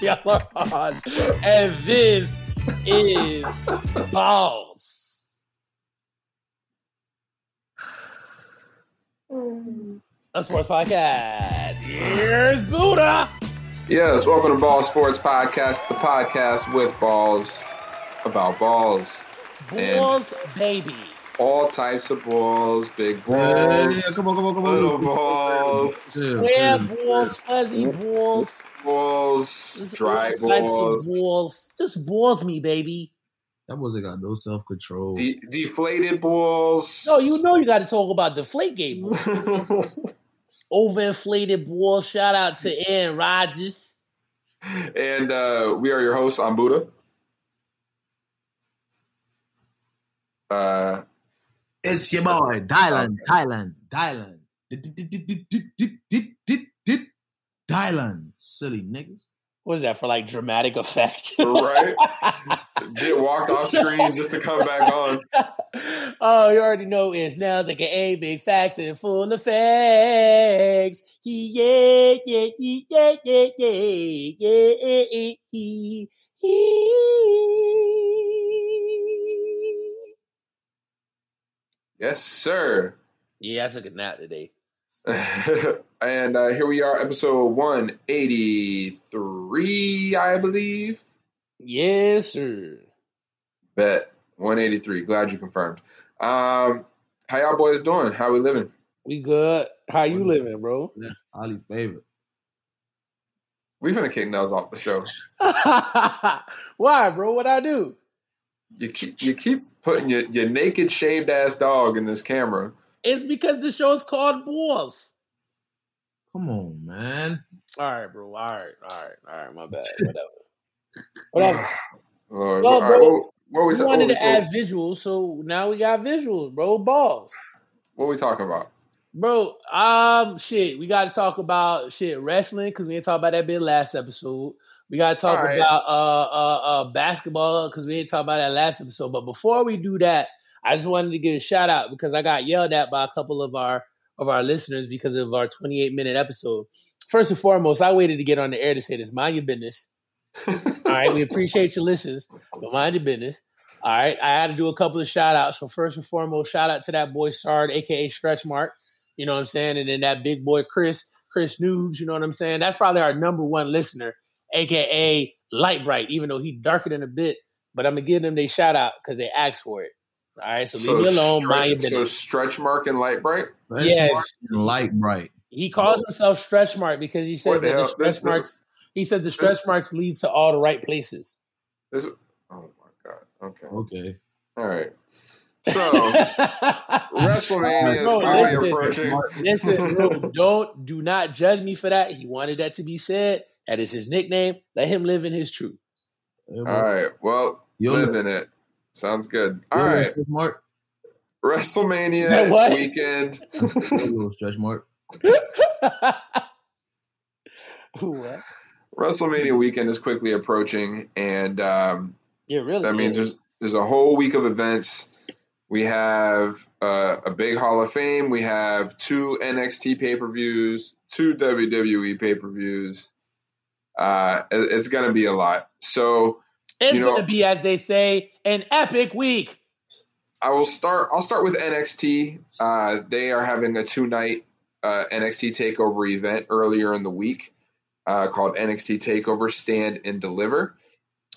y'all are on. And this is Balls. A sports podcast. Here's Buddha. Yes, welcome to Ball Sports Podcast, the podcast with balls about balls. Balls, baby. All types of balls, big Yeah, balls, come on, come on, come on. little balls, Square yeah. balls, fuzzy balls. balls, dry all types of balls, balls. Just balls me, baby. That wasn't got no self control. de- deflated balls. No, you know you got to talk about deflate game. Overinflated balls. Shout out to Aaron Rodgers. and uh, we are your hosts. I'm Buddha. Uh, it's your boy, Dylan, Dylan, Dylan. Dylan, silly niggas. What is that for like dramatic effect? right? Get walked off screen just to come back on. Oh, you already know it's now like an A big facts and full of facts. Yeah, yeah, yeah, yeah, yeah, yeah, yeah. Yes, sir. Yeah, I took a nap today. and uh, here we are, episode 183, I believe. Yes, sir. Bet 183. Glad you confirmed. Um, how y'all boys doing? How we living? We good. How you living, bro? Yeah, Ali favorite. We finna kick nails off the show. Why, bro? What I do? You keep you keep putting your, your naked shaved ass dog in this camera. It's because the show's called Balls. Come on, man. All right, bro. All right, all right, all right. My bad. Whatever. Whatever. Lord, Well, all right, bro, what, what we We ta- wanted what, to we- add visuals, so now we got visuals, bro. Balls, what we talking about? bro. Um, shit. We got to talk about shit wrestling because we didn't talk about that bit last episode. We got to talk right. about uh uh uh basketball because we didn't talk about that last episode. But before we do that, I just wanted to give a shout out because I got yelled at by a couple of our of our listeners because of our 28 minute episode. First and foremost, I waited to get on the air to say this. Mind your business. All right, we appreciate your listens, but mind your business. All right, I had to do a couple of shout outs. So first and foremost, shout out to that boy Sard, aka Stretch Mark. You know what I'm saying? And then that big boy Chris, Chris Noobs, you know what I'm saying? That's probably our number one listener, aka Light Bright, even though he darker than a bit. But I'm gonna give them their shout out because they asked for it. All right, so, leave me alone, mind stretch, so stretch mark and light bright. Fresh Yes. Mark and light bright. He calls himself Stretch Mark because he says the that the hell? stretch This- this- marks. He said the stretch marks leads to all the right places. This, oh my god. Okay. Okay. All right. So WrestleMania is Bro, quickly listen. approaching. Listen, bro, don't do not judge me for that. He wanted that to be said. That is his nickname. Let him live in his truth. All right. Well, Yo, live in it. Sounds good. yo, All right. Stretch Mark. WrestleMania What? weekend. Yo, Stretch Mark. what? WrestleMania weekend is quickly approaching, and um, Yeah, really. that means there's there's a whole week of events. We have uh, a big Hall of Fame. We have two NXT pay per views, two WWE pay per views. Uh, it's going to be a lot. So it's you know- gonna be, as they say, an epic week. I will start. I'll start with NXT. Uh, they are having a two night uh, NXT Takeover event earlier in the week uh, called NXT Takeover Stand and Deliver,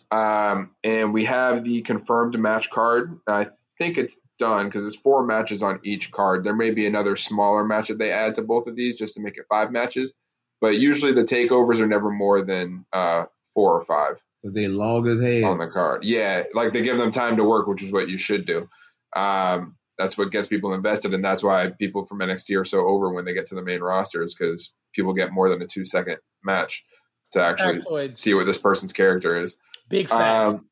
um, and we have the confirmed match card. I think it's done because it's four matches on each card. There may be another smaller match that they add to both of these just to make it five matches, but usually the takeovers are never more than uh, four or five Cause they log as hell. on the card. Yeah, like they give them time to work, which is what you should do. Um, that's what gets people invested, and that's why people from NXT are so over when they get to the main rosters because people get more than a two second match to actually Factoids. see what this person's character is. Big facts. Um,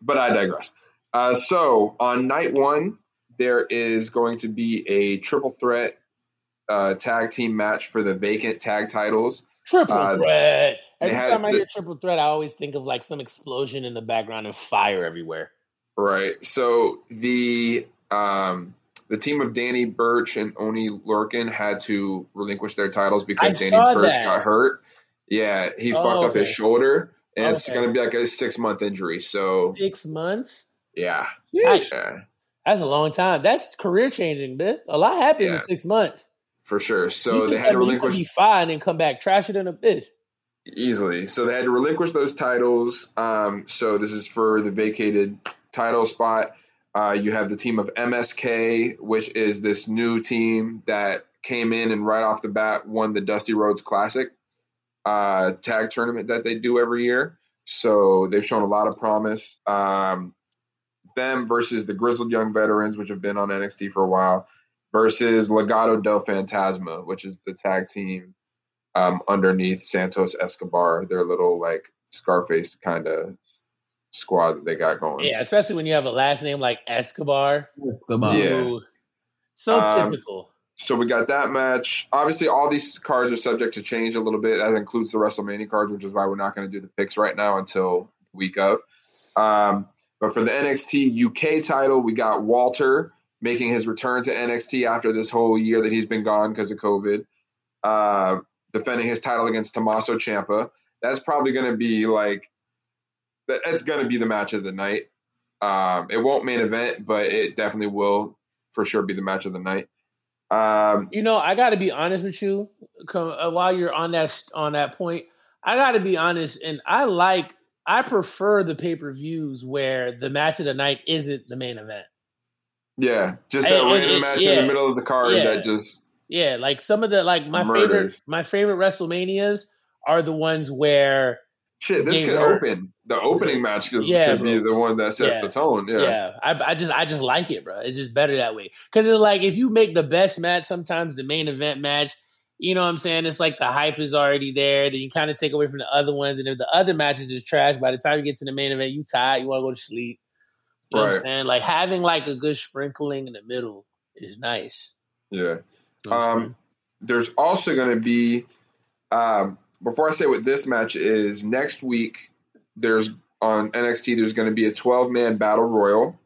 but I digress. Uh, so on night one, there is going to be a triple threat uh, tag team match for the vacant tag titles. Triple Uh, threat. Every time I the- hear triple threat, I always think of like some explosion in the background and fire everywhere. Right. So the um, the team of Danny Burch and Oney Lorcan had to relinquish their titles because I Danny Burch that. got hurt. Yeah, he Oh, fucked up his shoulder, and it's going to be like a six month injury. So Six months. yeah, yeah, That's a long time. That's career changing, man. A lot happens Yeah. in six months. For sure. So they had to mean, you could relinquish be fine and come back trash it in a bit. easily. So they had to relinquish those titles. Um, so this is for the vacated title spot. Uh, you have the team of MSK, which is this new team that came in and right off the bat won the Dusty Rhodes Classic uh, tag tournament that they do every year. So they've shown a lot of promise. Um, them versus the Grizzled Young Veterans, which have been on NXT for a while, versus Legado del Fantasma, which is the tag team um, underneath Santos Escobar, their little like Scarface kind of squad that they got going. Yeah, especially when you have a last name like Escobar. Come on. Yeah. So Um, typical. So we got that match. Obviously, all these cards are subject to change a little bit. That includes the WrestleMania cards, which is why we're not going to do the picks right now until the week of. Um, but for the NXT UK title, we got Walter making his return to NXT after this whole year that he's been gone because of COVID. Uh, defending his title against Tommaso Ciampa. That's probably going to be like that, that's going to be the match of the night. Um, it won't main event, but it definitely will for sure be the match of the night. Um, You know, I got to be honest with you. uh, While you're on that on that point, I got to be honest, and I like, I prefer the pay per views where the match of the night isn't the main event. Yeah, just that and- random and- match in the middle of the card Yeah. that just Yeah, like some of the like my Murdered. favorite my favorite WrestleManias are the ones where shit. This could open the opening match because Yeah, could be the one that sets Yeah. the tone. Yeah, yeah, I, I just I just like it, bro. It's just better that way because it's like if you make the best match, sometimes the main event match. You know what I'm saying? It's like the hype is already there. Then you kind of take away from the other ones, and if the other matches is trash, by the time you get to the main event, you tired, you want to go to sleep. You know what I'm Right. saying? Like having like a good sprinkling in the middle is nice. yeah. You know Um. There's also going to be um, before I say what this match is next week. There's on NXT. There's going to be a 12 man battle royal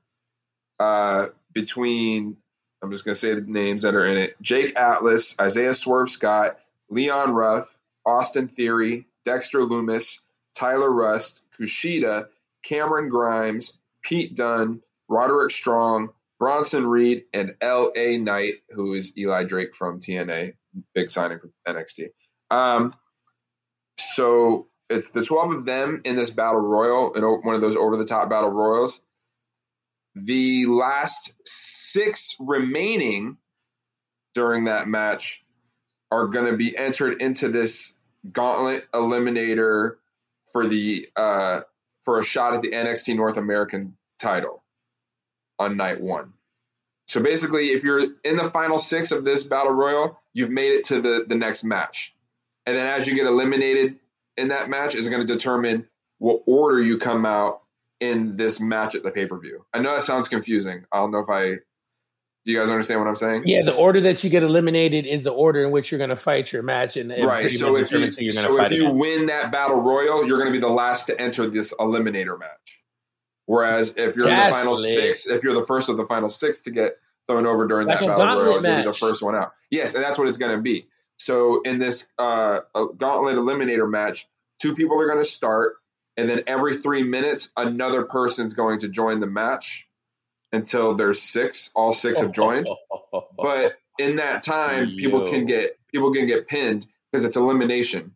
uh, between. I'm just going to say the names that are in it: Jake Atlas, Isaiah Swerve Scott, Leon Ruff, Austin Theory, Dexter Lumis, Tyler Rust, Kushida, Cameron Grimes, Pete Dunne, Roderick Strong, Bronson Reed, and L.A. Knight, who is Eli Drake from TNA, big signing for NXT. Um, so it's the 12 of them in this battle royal, in one of those over the top battle royals. The last six remaining during that match are going to be entered into this gauntlet eliminator for the uh, for a shot at the NXT North American title on night one. So basically, if you're in the final six of this battle royal, you've made it to the the next match, and then as you get eliminated in that match, is going to determine what order you come out in this match at the pay per view. I know that sounds confusing. I don't know if I. Do you guys understand what I'm saying? Yeah, the order that you get eliminated is the order in which you're going to fight your match, and right. So if you determines who you're going to so if you win that battle royal, you're going to be the last to enter this eliminator match. Whereas if you're in the final lit. six, if you're the first of the final six to get thrown over during Like that battle royal, you'll be the first one out. Yes, and that's what it's going to be. So in this uh, uh, gauntlet eliminator match, two people are going to start, and then every three minutes, another person's going to join the match until there's six. All six have joined. But in that time, people can get people can get pinned because it's elimination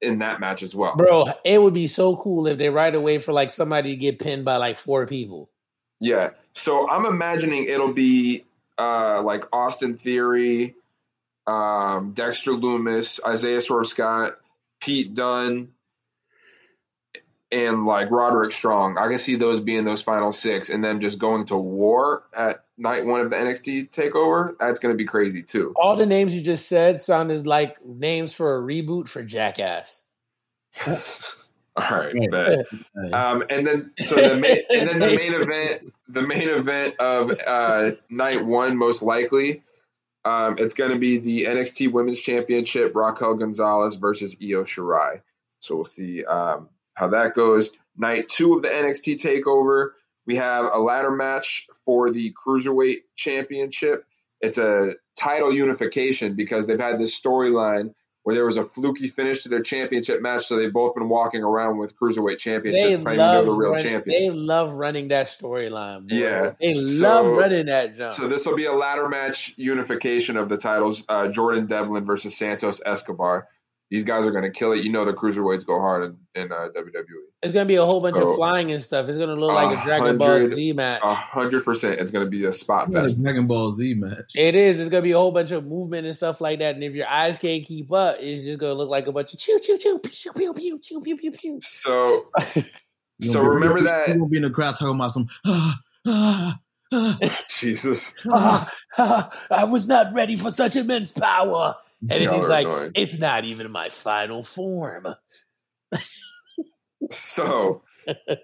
in that match as well. Bro, it would be so cool if they right away for like somebody to get pinned by like four people. Yeah. So I'm imagining it'll be uh, like Austin Theory, um, Dexter Lumis, Isaiah Swerve Scott, Pete Dunne, and like Roderick Strong. I can see those being those final six, and then just going to war at night one of the NXT takeover. That's going to be crazy too. All the names you just said sounded like names for a reboot for Jackass. All right, Right. bet. Um, and then so the main, and then the main event, the main event of uh, night one, most likely, um, it's going to be the NXT Women's Championship, Raquel Gonzalez versus Io Shirai. So we'll see um, how that goes. Night two of the NXT Takeover, we have a ladder match for the Cruiserweight Championship. It's a title unification because they've had this storyline where there was a fluky finish to their championship match, so they've both been walking around with cruiserweight They championships, trying love the real running, champion. they love running that storyline. Yeah. they So- love running that jump. So this will be a ladder match unification of the titles: uh, Jordan Devlin versus Santos Escobar. These guys are going to kill it. You know the cruiserweights go hard in, in uh, WWE. it's gonna be a whole bunch So- of flying and stuff. It's gonna look like A a Dragon Ball Z match. A hundred percent, it's going to be a spot it's not a. Dragon Ball Z match. It is. It's gonna be a whole bunch of movement and stuff like that. And if your eyes can't keep up, it's just gonna look like a bunch of choo choo choo pew pew pew pew pew pew pew. So, so gonna remember You that gonna be in the crowd talking about some. Ah, ah, ah, Jesus. Ah, ah, I was not ready for such immense power. And then he's like, annoying. "It's not even my final form." So,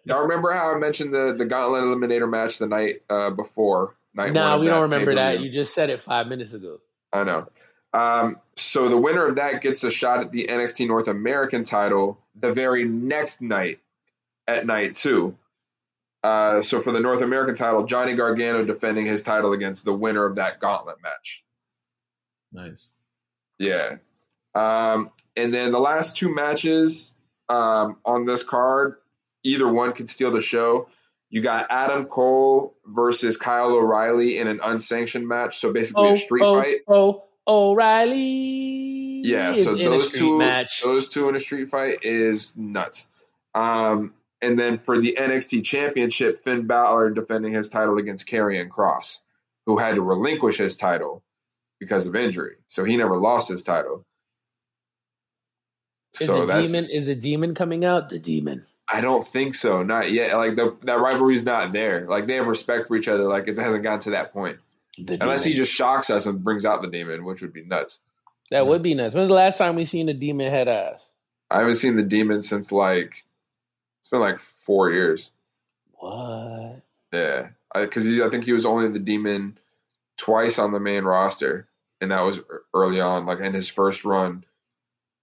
y'all remember how I mentioned the the Gauntlet Eliminator match the night uh, before? Night Nah, one of we don't remember that. pay-per-view? You just said it five minutes ago. I know. Um, so the winner of that gets a shot at the NXT North American title the very next night at night two. Uh, so for the North American title, Johnny Gargano defending his title against the winner of that gauntlet match. nice. Yeah. Um, and then the last two matches um, on this card, either one could steal the show. You got Adam Cole versus Kyle O'Reilly in an unsanctioned match. So basically a street oh, fight. Oh, O'Reilly. Yeah, so those two, match. those two in a street fight is nuts. Um, and then for the NXT Championship, Finn Balor defending his title against Karrion Kross, who had to relinquish his title because of injury, so he never lost his title. is so the that's demon? Is the demon coming out? The demon. I don't think so, not yet. Like the, that rivalry's not there. Like they have respect for each other. Like it hasn't gotten to that point, The unless he just shocks us and brings out the demon, which would be nuts. that would be nuts. When's the last time we seen the demon head ass? I haven't seen the demon since like it's been like four years. What? Yeah, because I think he was only the demon twice on the main roster, and that was early on, like in his first run.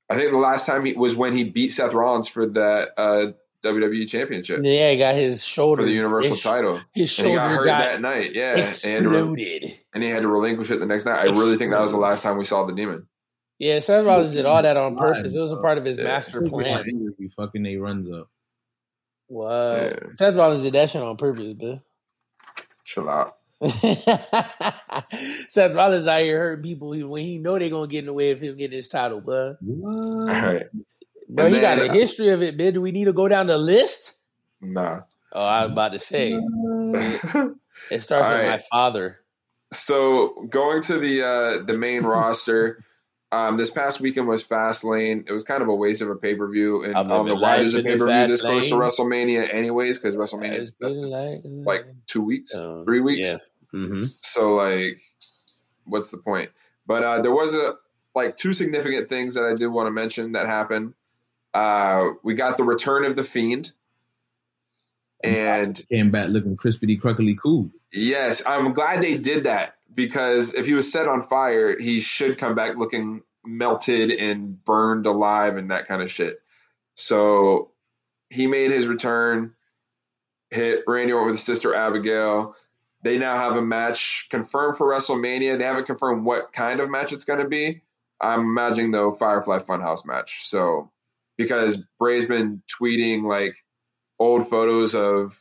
I think the last time he was when he beat Seth Rollins for that uh, WWE Championship Yeah, he got his shoulder for the Universal his, title, His and he got hurt got, that night. Yeah, and, exploded. and he had to relinquish it the next night. I really think that was the last time we saw the demon. Yeah, Seth Rollins did all that on purpose. It was a part of his Yeah. master plan. are angry, Be fucking they runs up. Wow. Yeah. Seth Rollins did that shit on purpose, man. Chill out. Seth Rollins out here hurting people when he know they're gonna get in the way of him getting his title, bro. What? All right, Bro, And he got a history of it, man. Do we need to go down the list? nah. Oh, I was about to say it starts All with my father. So going to the uh, the main roster, um, this past weekend was Fastlane. It was kind of a waste of a pay per view, and I I'm don't know why life there's a pay per view this fast close to. WrestleMania, anyways, because WrestleMania is It's just been like two weeks, three weeks. Yeah. Mm-hmm. So like, what's the point? But uh, there was a like two significant things that I did want to mention that happened. Uh, we got the return of the Fiend, and Came back looking crispity cruckly cool. Yes, I'm glad they did that because if he was set on fire, he should come back looking melted and burned alive and that kind of shit. So he made his return, hit Randy Orton with his sister Abigail. They now have a match confirmed for WrestleMania. They haven't confirmed what kind of match it's going to be. I'm imagining though Firefly Funhouse match. So because Bray's been tweeting like old photos of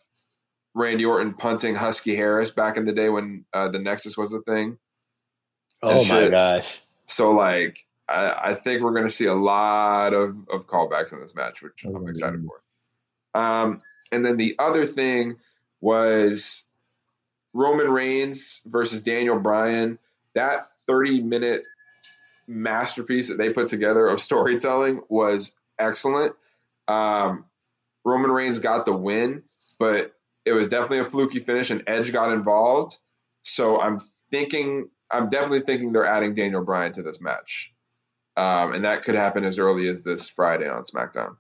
Randy Orton punting Husky Harris back in the day when uh, the Nexus was a thing. Oh my gosh. So like I, I think we're going to see a lot of, of callbacks in this match, which I'm excited for. Um, and then the other thing was Roman Reigns versus Daniel Bryan. That 30 minute masterpiece that they put together of storytelling was excellent. Um, Roman Reigns got the win, but it was definitely a fluky finish, and Edge got involved. So I'm thinking, I'm definitely thinking they're adding Daniel Bryan to this match, um, and that could happen as early as this Friday on SmackDown.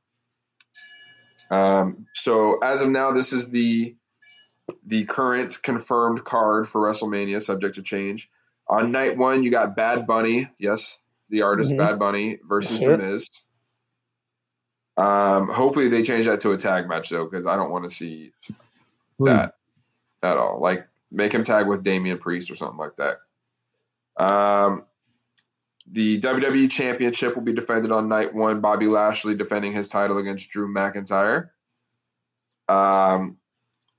Um, so as of now, this is the the current confirmed card for WrestleMania, subject to change. On night one, you got Bad Bunny, yes, the artist Mhm. Bad Bunny versus. The Miz. Um, hopefully they change that to a tag match though, because I don't want to see that at all. Like make him tag with Damian Priest or something like that. Um, the WWE Championship will be defended on night one. Bobby Lashley defending his title against Drew McIntyre. Um,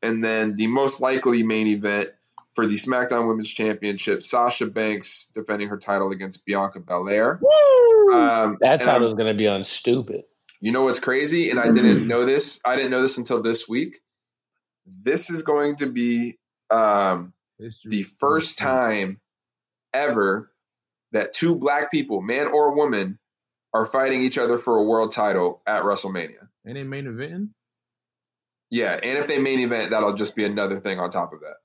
and then the most likely main event for the SmackDown Women's Championship, Sasha Banks defending her title against Bianca Belair. Woo! Um, that and title I'm- is going to be on stupid. you know what's crazy? And I didn't know this. I didn't know this until this week. This is going to be um, the first time ever that two black people, man or woman, are fighting each other for a world title at WrestleMania. And they main eventing? Yeah, and if they main event, that'll just be another thing on top of that.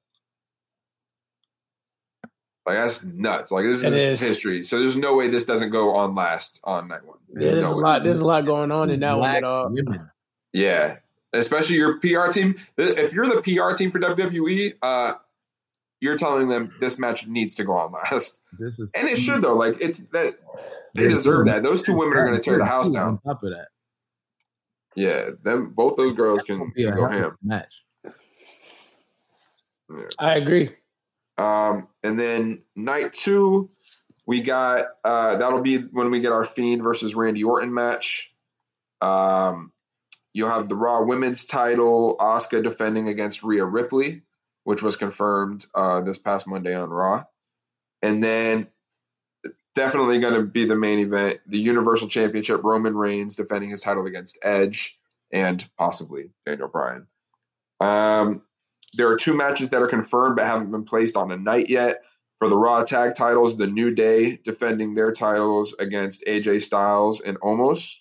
Like that's nuts. Like this It is, is. history. So there's no way this doesn't go on last on night one. Yeah, there's no a way. lot. There's a lot going on in that one. Black That, uh, women. Yeah, especially your PR team. If you're the PR team for WWE, uh, you're telling them this match needs to go on last, This is and it should though. Like it's that they deserve that. Those two women are going to tear the house down. On top of that, Yeah, them both those girls can, yeah, can go ham. match. Yeah. I agree. Um, and then night two, we got uh, that'll be when we get our Fiend versus Randy Orton match. Um, you'll have the Raw Women's title, Asuka defending against Rhea Ripley, which was confirmed uh, this past Monday on Raw. And then definitely going to be the main event, the Universal Championship, Roman Reigns defending his title against Edge and possibly Daniel Bryan. Um, there are two matches that are confirmed but haven't been placed on a night yet. For the Raw tag titles, the New Day defending their titles against AJ Styles and Omos,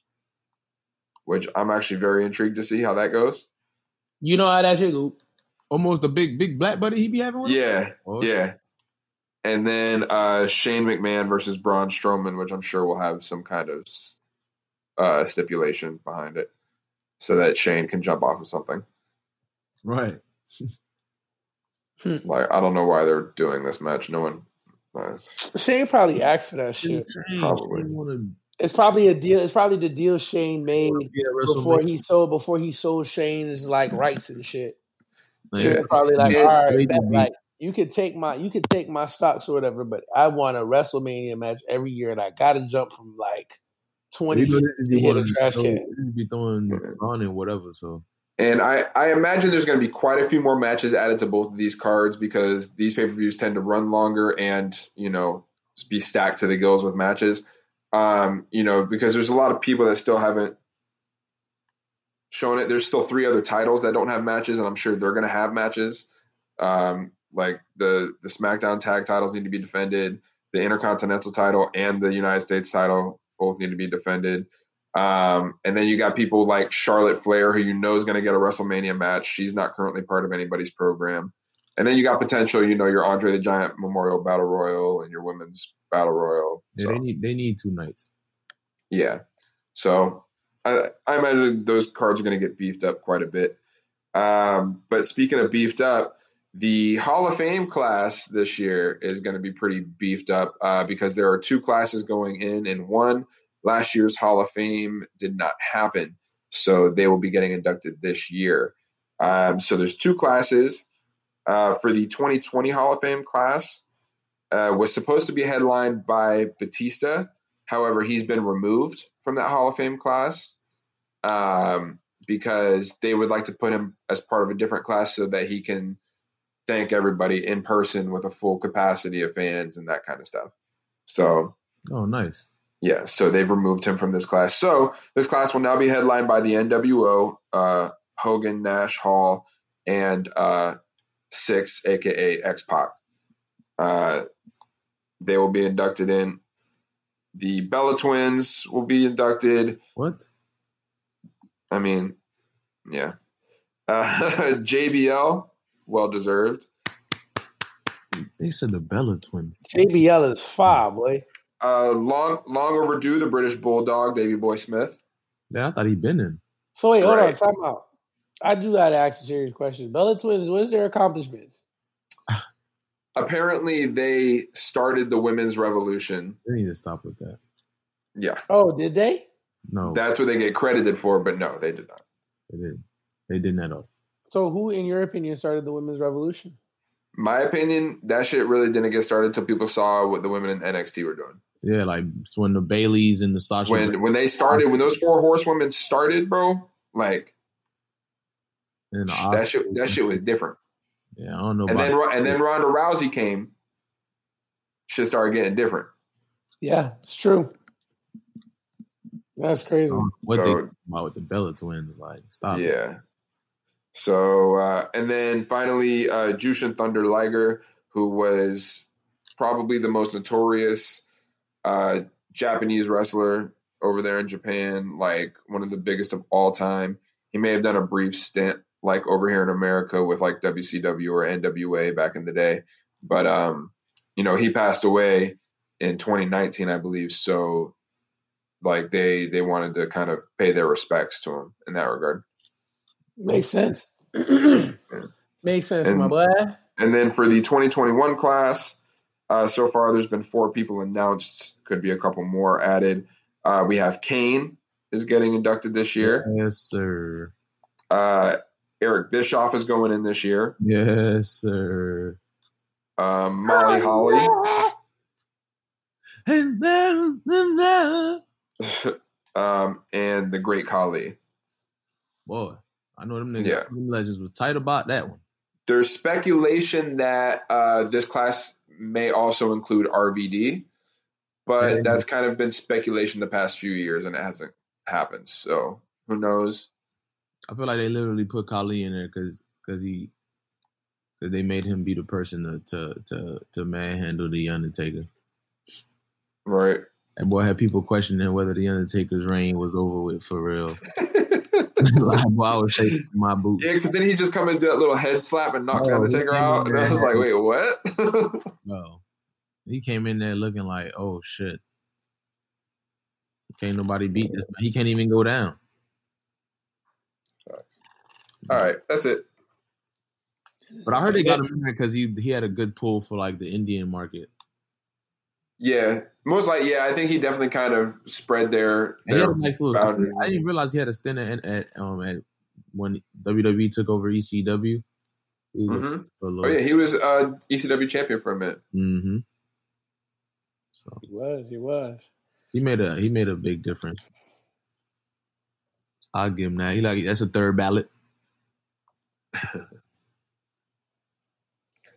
which I'm actually very intrigued to see how that goes. You know how that shit go. Almost the big, big black buddy he be having? Yeah, Oh, yeah. And then uh, Shane McMahon versus Braun Strowman, which I'm sure will have some kind of uh, stipulation behind it, so that Shane can jump off of something. Right. Like I don't know why they're doing this match. No one. uh, Shane probably asked for that shit. Probably. It's probably a deal. It's probably the deal Shane made before he sold before he sold Shane's like rights and shit. Yeah. Shane probably like, Yeah. all right, They like you could take my you could take my stocks or whatever, but I want a WrestleMania match every year, and I got to jump from like twenty You know, to is hit a one- trash so can. be throwing on and whatever. So And I, I imagine there's going to be quite a few more matches added to both of these cards because these pay per views tend to run longer and you know be stacked to the gills with matches. Um, you know because there's a lot of people that still haven't shown it. There's still three other titles that don't have matches, and I'm sure they're going to have matches. Um, like the the SmackDown tag titles need to be defended. The Intercontinental title and the United States title both need to be defended. Um, and then you got people like Charlotte Flair, who you know is going to get a WrestleMania match. She's not currently part of anybody's program. And then you got potential, you know, your Andre the Giant Memorial Battle Royal and your Women's Battle Royal. yeah, So, they need they need two nights. yeah. So I, I imagine those cards are going to get beefed up quite a bit. Um, but speaking of beefed up, the Hall of Fame class this year is going to be pretty beefed up uh, because there are two classes going in, and one last year's Hall of Fame did not happen, so they will be getting inducted this year. Um, so there's two classes uh, for the 2020 Hall of Fame class. Uh, was supposed to be headlined by Batista. However, he's been removed from that Hall of Fame class um, because they would like to put him as part of a different class so that he can thank everybody in person with a full capacity of fans and that kind of stuff. So, Oh, nice. yeah, so they've removed him from this class. So this class will now be headlined by the NWO, uh, Hogan, Nash, Hall, and uh, Six, aka X Pac. Uh, they will be inducted in. The Bella Twins will be inducted. What? I mean, yeah. Uh, JBL, well deserved. They said the Bella twins. JBL is fire, boy. Uh, long, long overdue. The British Bulldog, Davy Boy Smith. Yeah, I thought he'd been in. So wait, hold on, time out. I do gotta ask a serious question. Bella Twins, what's their accomplishments? Apparently, they started the women's revolution. They need to stop with that. Yeah, Oh, did they? No, that's what they get credited for, but no, they did not. they didn't. They didn't at all. So who, in your opinion, started the women's revolution? My opinion, that shit really didn't get started until people saw what the women in NXT were doing. Yeah, like when the Bayleys and the Sasha. When when they started, when those four horsewomen started, bro, like and the that shit that shit was different. Yeah, I don't know. And about then and then Ronda Rousey came, shit started getting different. Yeah, it's true. That's crazy. don't what they So- talking about with the Bella twins. Like, stop. Yeah. So uh, and then finally, uh, Jushin Thunder Liger, who was probably the most notorious uh, Japanese wrestler over there in Japan, like one of the biggest of all time. He may have done a brief stint like over here in America with like WCW or NWA back in the day, but um, you know he passed away in 2019, I believe. So like they they wanted to kind of pay their respects to him in that regard. Makes sense. Makes sense, And- my boy. And then for the 2021 class, uh, so far there's been four people announced. Could be a couple more added. Uh, we have Kane is getting inducted this year. Yes, sir. Uh, Eric Bischoff is going in this year. Yes, sir. Um, Molly Holly, And then, then, then. um, and the Great Khali. Boy, I know them niggas. Yeah. Them legends was tight about that one. There's speculation that uh, this class may also include RVD, but Yeah. that's kind of been speculation the past few years, and it hasn't happened. So who knows? I feel like they literally put Khali in there because because he because they made him be the person to to to, to manhandle the Undertaker. Right. And boy, had people questioning whether the Undertaker's reign was over with for real. like, boy, I was shaking my boots. Yeah, because then he just come and do that little head slap and knock Oh, the Undertaker he out, and I was like, wait, what? no, he came in there looking like, oh shit, can't nobody beat this man. He can't even go down. All right, that's it. But I heard they got him in there because he he had a good pull for like the Indian market. Yeah, most like yeah, I think he definitely kind of spread their And he had their nice little. boundaries. I didn't realize he had a stint at, at um at when WWE took over ECW. He was Mhm. Oh yeah, he was uh, ECW champion for a minute. hmm So He was. He was. he made a he made a big difference. I'll give him that. He like that's a third ballot.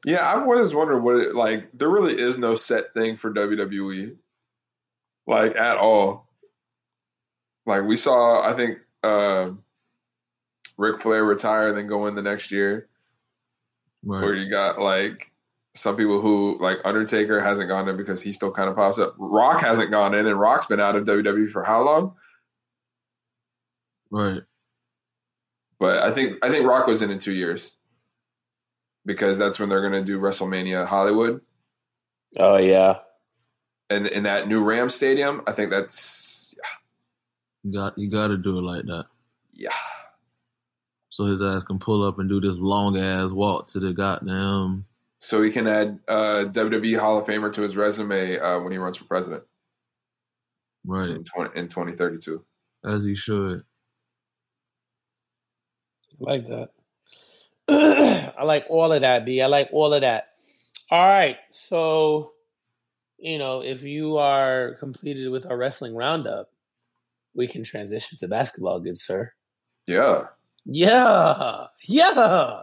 Yeah, I've always wondered what it like. There really is no set thing for WWE, like at all. Like we saw, I think uh, Ric Flair retire, then go in the next year. Where you got like some people who like Undertaker hasn't gone in because he still kind of pops up. Rock hasn't gone in, and Rock's been out of WWE for how long? Right. But I think I think Rock was in in two years because that's when they're going to do WrestleMania Hollywood Oh yeah. and in that new Ram Stadium. I think that's You got you got to do it like that. yeah. So his ass can pull up and do this long ass walk to the goddamn. So he can add uh, WWE Hall of Famer to his resume uh, when he runs for president Right. in 20, in 2032. As he should. I like that. I like all of that, B. I like all of that. All right. So, you know, if you are completed with our wrestling roundup, we can transition to basketball, good sir. Yeah. Yeah. Yeah.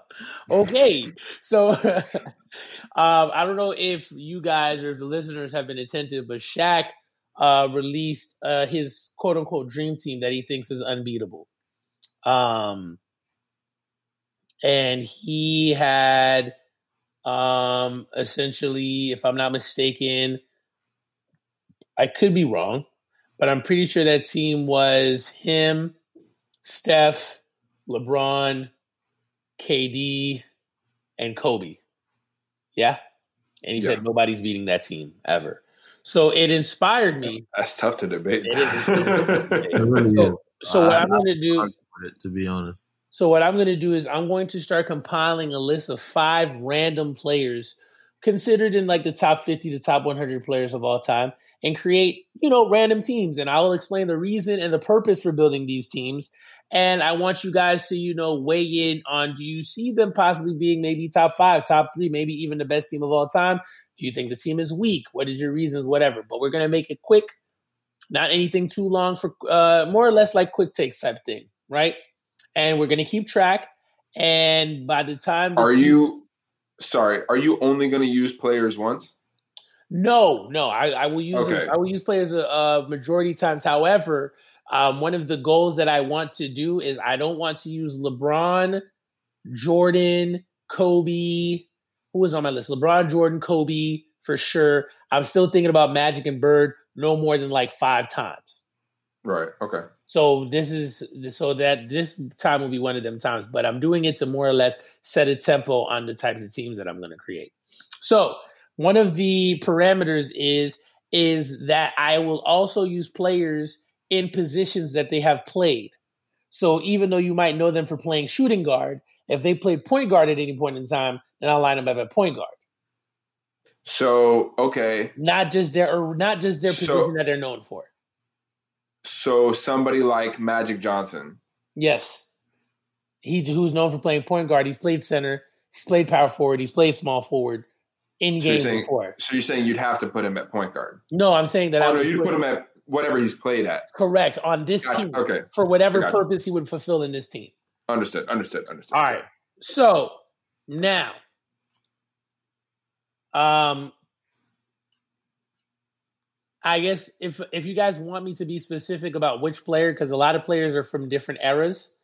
Okay. So um, I don't know if you guys or the listeners have been attentive, but Shaq uh, released uh, his quote unquote dream team that he thinks is unbeatable. Um, and he had um, essentially, if I'm not mistaken, I could be wrong, but I'm pretty sure that team was him, Steph, LeBron, KD, and Kobe. Yeah. And he Yeah. said nobody's beating that team ever. So it inspired me. That's, that's tough to debate. It is. It really. So, so what I- I'm going to do, it, to be honest. So what I'm going to do is I'm going to start compiling a list of five random players considered in like the top 50 to top 100 players of all time and create, you know, random teams and I will explain the reason and the purpose for building these teams and I want you guys to, you know, weigh in on do you see them possibly being maybe top 5, top 3, maybe even the best team of all time? Do you think the team is weak? What is your reasons whatever? But we're going to make it quick. Not anything too long for uh more or less like quick takes type thing, right? And we're going to keep track. And by the time are you sorry? Are you only going to use players once? No, no. I, I will use okay. I will use players a, a majority times. However, um, one of the goals that I want to do is I don't want to use LeBron, Jordan, Kobe. Who was on my list? LeBron, Jordan, Kobe for sure. I'm still thinking about Magic and Bird no more than like five times. Right. Okay. So this is so that this time will be one of them times, but I'm doing it to more or less set a tempo on the types of teams that I'm going to create. So one of the parameters is is that I will also use players in positions that they have played. So even though you might know them for playing shooting guard, if they play point guard at any point in time, then I'll line them up at point guard. So okay, not just their or not just their position so, that they're known for. So somebody like Magic Johnson. Yes. He who's known for playing point guard. He's played center. He's played power forward. He's played small forward in so games saying, before. So you're saying you'd have to put him at point guard? No, I'm saying that oh, I no, you'd put him at whatever he's played at. Correct on this gotcha. team. Okay, for whatever gotcha. purpose he would fulfill in this team. Understood. Understood. Understood. All right. So now, um, I guess if if you guys want me to be specific about which player, because a lot of players are from different eras.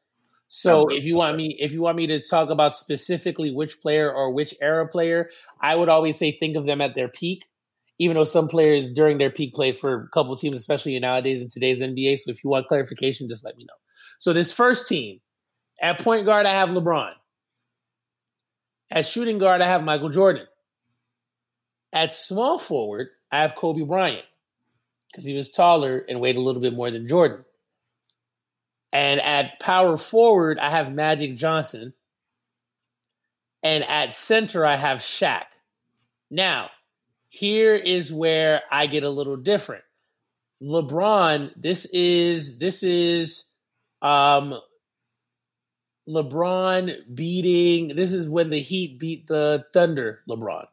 So if you want me, if you want me to talk about specifically which player or which era player, I would always say think of them at their peak. Even though some players during their peak played for a couple teams, especially nowadays in today's NBA. So if you want clarification, just let me know. So this first team, at point guard, I have LeBron. At shooting guard, I have Michael Jordan. At small forward, I have Kobe Bryant because he was taller and weighed a little bit more than Jordan. And at power forward, I have Magic Johnson. And at center, I have Shaq. Now, here is where I get a little different. LeBron, this is this is um LeBron beating this is when the Heat beat the Thunder, LeBron.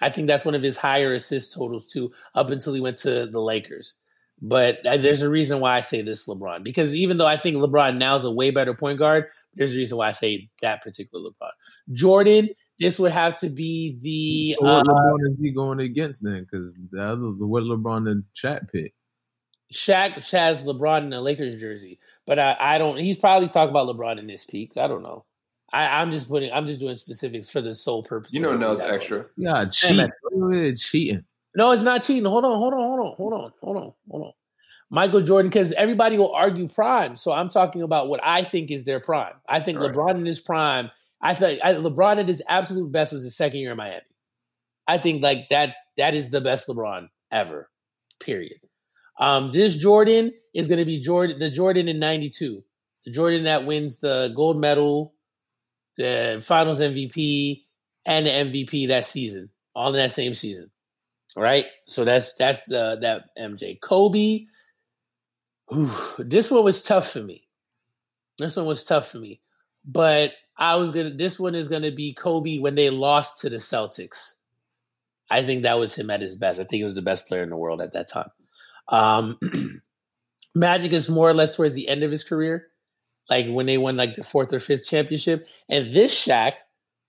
I think that's one of his higher assist totals too, up until he went to the Lakers. But uh, there's a reason why I say this LeBron because even though I think LeBron now is a way better point guard, there's a reason why I say that particular LeBron. Jordan, this would have to be the. So what uh, LeBron is he going against then? Because the other, what LeBron and Shaq pick? Shaq has LeBron in the Lakers jersey, but I, I don't. He's probably talking about LeBron in this peak. I don't know. I, am just putting. I'm just doing specifics for the sole purpose. You know, Nell's extra. Yeah, cheat. cheating. No, it's not cheating. Hold on, hold on, hold on, hold on, hold on, hold on. Michael Jordan, because everybody will argue prime. So I'm talking about what I think is their prime. I think right. LeBron in his prime. I think I, LeBron at his absolute best was his second year in Miami. I think like that. That is the best LeBron ever. Period. Um, this Jordan is going to be Jordan, the Jordan in '92, the Jordan that wins the gold medal the Finals MVP, and the MVP that season, all in that same season. Right? So that's that's the that MJ. Kobe. Whew, this one was tough for me. This one was tough for me. But I was gonna this one is gonna be Kobe when they lost to the Celtics. I think that was him at his best. I think he was the best player in the world at that time. Um, Magic is more or less towards the end of his career like when they won like the fourth or fifth championship. And this Shaq,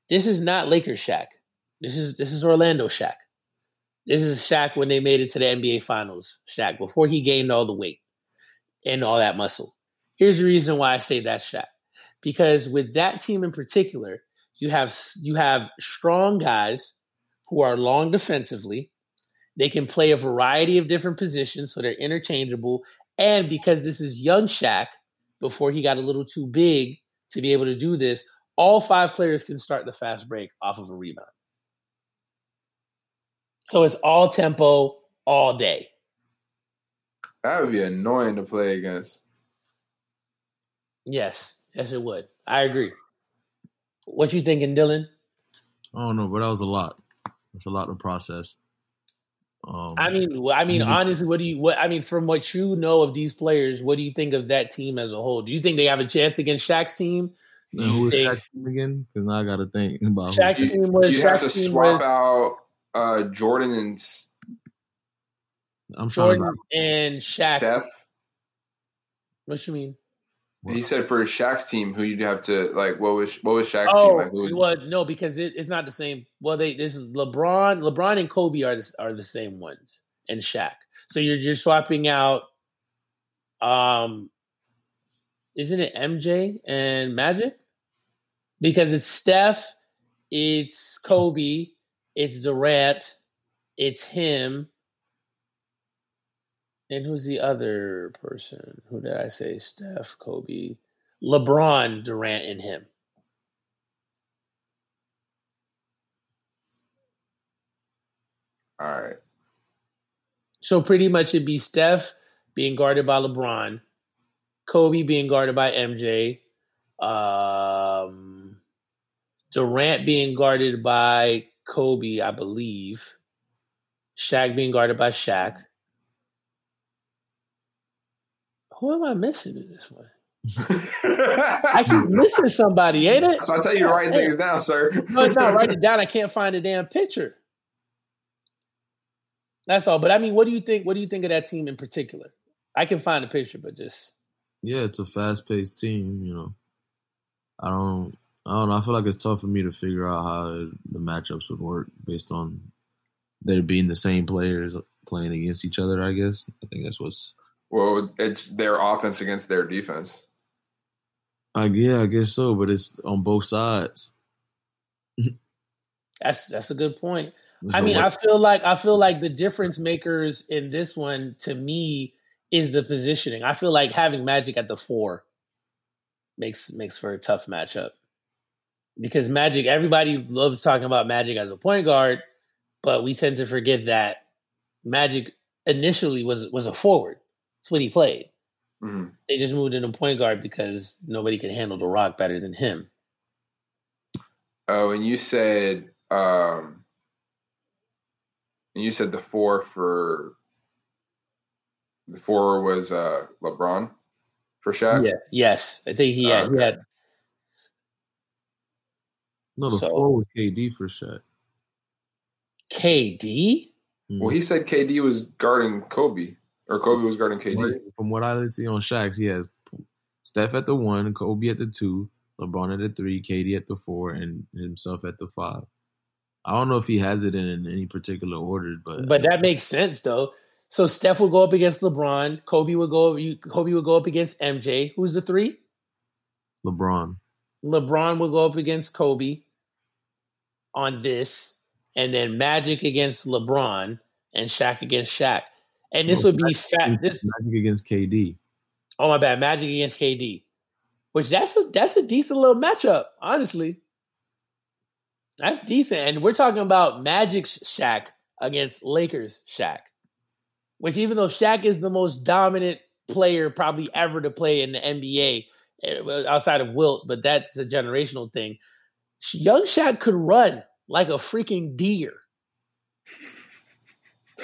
this is not Lakers Shaq. This is this is Orlando Shaq. This is Shaq when they made it to the NBA Finals. Shaq before he gained all the weight and all that muscle. Here's the reason why I say that Shaq, because with that team in particular, you have you have strong guys who are long defensively. They can play a variety of different positions, so they're interchangeable. And because this is young Shaq, before he got a little too big to be able to do this, all five players can start the fast break off of a rebound. So it's all tempo all day. That would be annoying to play against. Yes, yes, it would. I agree. What you thinking, Dylan? I don't know, but that was a lot. It's a lot to process. Um, I mean, I mean, honestly, what do you? What I mean, from what you know of these players, what do you think of that team as a whole? Do you think they have a chance against Shaq's team? and who is Shaq's team again? Because now I got to think about Shaq's team was. You Shaq's have to team swap was out uh, Jordan and S- I'm trying Jordan and Shaq. Steph. What you mean? He said for Shaq's team, who you'd have to like. What was what was Shaq's Oh, team? Like, who was, well, no, because it, it's not the same. Well, they this is LeBron. LeBron and Kobe are the, are the same ones, and Shaq. So you're you're swapping out. Um, isn't it MJ and Magic? Because it's Steph, it's Kobe, it's Durant, it's him, and who's the other person? Who did I say? Steph, Kobe, LeBron, Durant, and him. all right. So pretty much it'd be Steph being guarded by LeBron, Kobe being guarded by MJ, um, Durant being guarded by Kobe, I believe, Shaq being guarded by Shaq. Who am I missing in this one? I keep missing somebody, ain't it? So I tell you to write things down, sir. No, it's not. Write it down. I can't find a damn picture. That's all. But I mean, what do you think? What do you think of that team in particular? I can find a picture, but just Yeah, it's a fast paced team. You know, I don't, I don't know. I feel like it's tough for me to figure out how the matchups would work based on there being the same players playing against each other. I guess I think that's what's. Well, it's their offense against their defense. I yeah, I guess so, but it's on both sides. that's that's a good point. So I mean, I feel like I feel like the difference makers in this one to me is the positioning. I feel like having Magic at the four makes makes for a tough matchup because Magic. Everybody loves talking about Magic as a point guard, but we tend to forget that Magic initially was was a forward. That's what he played. Mhm. They just moved him to point guard because nobody can handle the rock better than him. Oh, and you said, um, and you said the four for the four was uh, LeBron for Shaq. Yeah. Yes, I think he had. He Okay. had no, the so- four was KD for sure. KD. Well, he said KD was guarding Kobe, or Kobe was guarding KD. From what I see on Shaq's, he has Steph at the one, Kobe at the two, LeBron at the three, KD at the four, and himself at the five. I don't know if he has it in, in any particular order, but But that makes sense though. So Steph would go up against LeBron. Kobe would go. Kobe would go up against MJ. Who's the three? LeBron. LeBron would go up against Kobe on this, and then Magic against LeBron and Shaq against Shaq. And this No, would be fat. This Magic against KD. oh my bad, Magic against KD, which that's a that's a decent little matchup, honestly. That's decent, and we're talking about Magic's Shaq against Lakers Shaq, which even though Shaq is the most dominant player probably ever to play in the NBA eh, outside of Wilt, but that's a generational thing. Young Shaq could run like a freaking deer.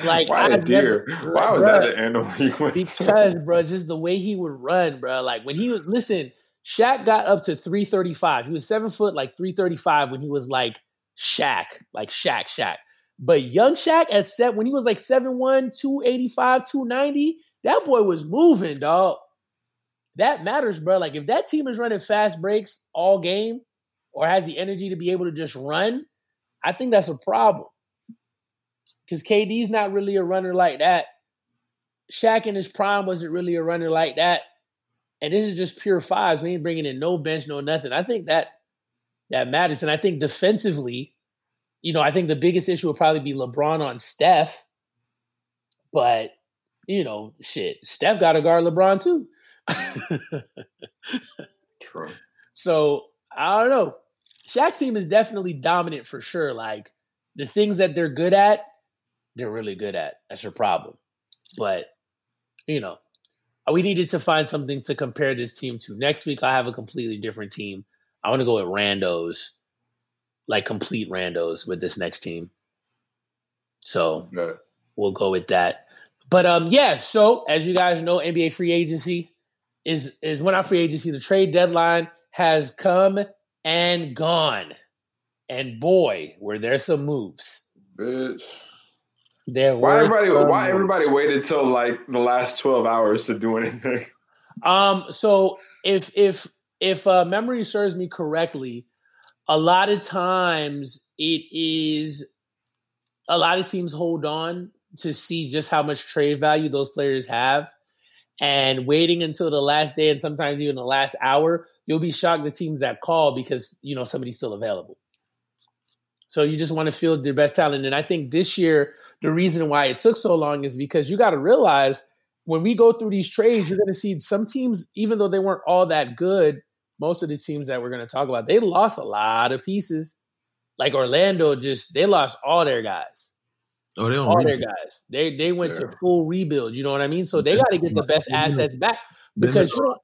Like Why a I've deer? never- Why was Bruh, that the animal you went to? because, bro, just the way he would run, bro. Like when he was listen, Shaq got up to 335. He was seven foot, like 335 when he was like Shaq, like Shaq, Shaq. But young Shaq at set when he was like 7'1, 285, 290, that boy was moving, dog. That matters, bro. Like if that team is running fast breaks all game or has the energy to be able to just run, I think that's a problem. Because KD's not really a runner like that. Shaq in his prime wasn't really a runner like that. And this is just pure fives. We ain't bringing in no bench, no nothing. I think that that matters. And I think defensively, you know, I think the biggest issue would probably be LeBron on Steph. But, you know, shit, Steph got to guard LeBron too. True. So I don't know. Shaq's team is definitely dominant for sure. Like the things that they're good at, they're really good at. That's your problem. But you know, Uh, we needed to find something to compare this team to. Next week, I have a completely different team. I want to go with randos, like complete randos with this next team. So Yeah. we'll go with that. But um, yeah. So as you guys know, NBA free agency is is when our free agency. The trade deadline has come and gone, and boy, were there some moves. Bitch. There Why everybody? some Why everybody waited till like the last twelve hours to do anything? Um, so if if if uh, memory serves me correctly, a lot of times it is a lot of teams hold on to see just how much trade value those players have. And waiting until the last day and sometimes even the last hour, you'll be shocked the teams that call because you know somebody's still available. So you just want to field their best talent. And I think this year, the reason why it took so long is because you got to realize when we go through these trades, you're going to see some teams, even though they weren't all that good, most of the teams that we're going to talk about, they lost a lot of pieces. Like Orlando, just they lost all their guys, Oh, they don't. all read their it. guys. They they went to full rebuild. You know what I mean? So they got to get the best assets back because you don't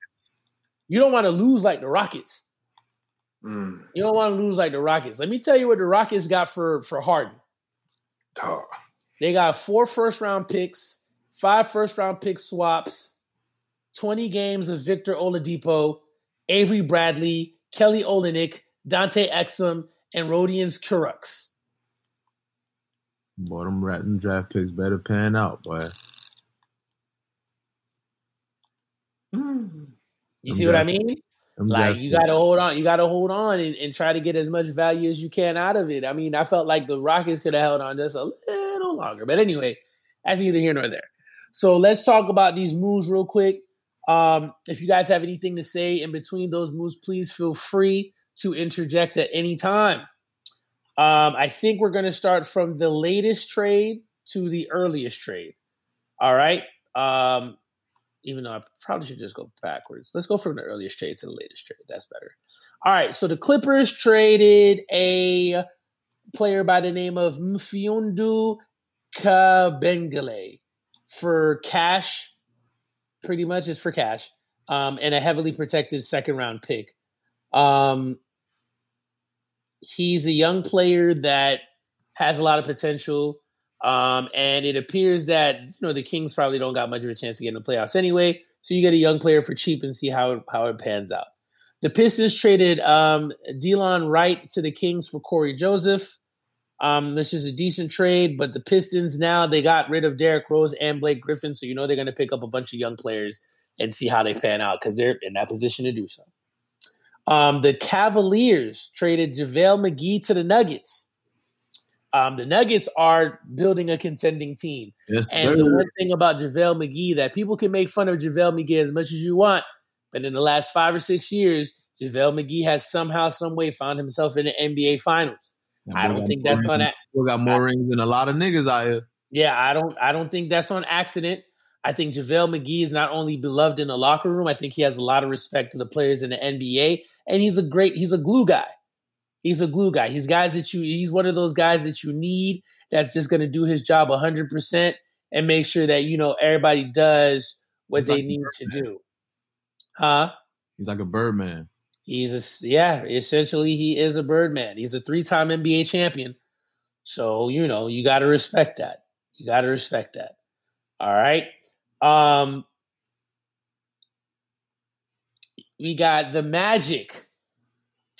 you don't want to lose like the Rockets. Mm, You don't want to lose like the Rockets. Let me tell you what the Rockets got for for Harden. dog. They got four first round picks, five first round pick swaps, 20 games of Victor Oladipo, Avery Bradley, Kelly Olynyk, Dante Exum, and Rodions Kurucs. Boy, them rat them draft picks better pan out, boy. Mm. You Them see what I mean? Them Like you gotta hold on, you gotta hold on and, and try to get as much value as you can out of it. I mean, I felt like the Rockets could have held on just a little longer. But anyway, that's neither here nor there. So let's talk about these moves real quick. Um, if you guys have anything to say in between those moves, please feel free to interject at any time. Um, I think we're going to start from the latest trade to the earliest trade. All right. Um, even though I probably should just go backwards. Let's go from the earliest trade to the latest trade. That's better. All right. So the Clippers traded a player by the name of Mfiondu Kabengele for cash. Pretty much is for cash. Um, and a heavily protected second round pick. Um, he's a young player that has a lot of potential. Um, and it appears that you know the Kings probably don't got much of a chance to get in the playoffs anyway. So you get a young player for cheap and see how how it pans out. The Pistons traded um, Delon Wright to the Kings for Corey Joseph. Um, this is a decent trade, but the Pistons now they got rid of Derrick Rose and Blake Griffin, so you know they're going to pick up a bunch of young players and see how they pan out because they're in that position to do so. Um, the Cavaliers traded JaVale McGee to the Nuggets. Um, the Nuggets are building a contending team. Yes, And sir. the one thing about JaVale McGee that people can make fun of JaVale McGee as much as you want, but in the last five or six years, JaVale McGee has somehow, some way found himself in the NBA Finals. That I don't think that's gonna. rings- boy got more rings than a lot of niggas out here. Yeah, I don't. I don't think that's on accident. I think JaVale McGee is not only beloved in the locker room. I think he has a lot of respect to the players in the NBA, and he's a great. He's a glue guy. He's a glue guy. He's guys that you. He's one of those guys that you need. That's just going to do his job hundred percent and make sure that you know everybody does what He's they like need to do. Huh? He's like a Birdman. He's a yeah. Essentially, he is a Birdman. He's a three-time NBA champion. So you know you got to respect that. You got to respect that. All right. Um, we got the Magic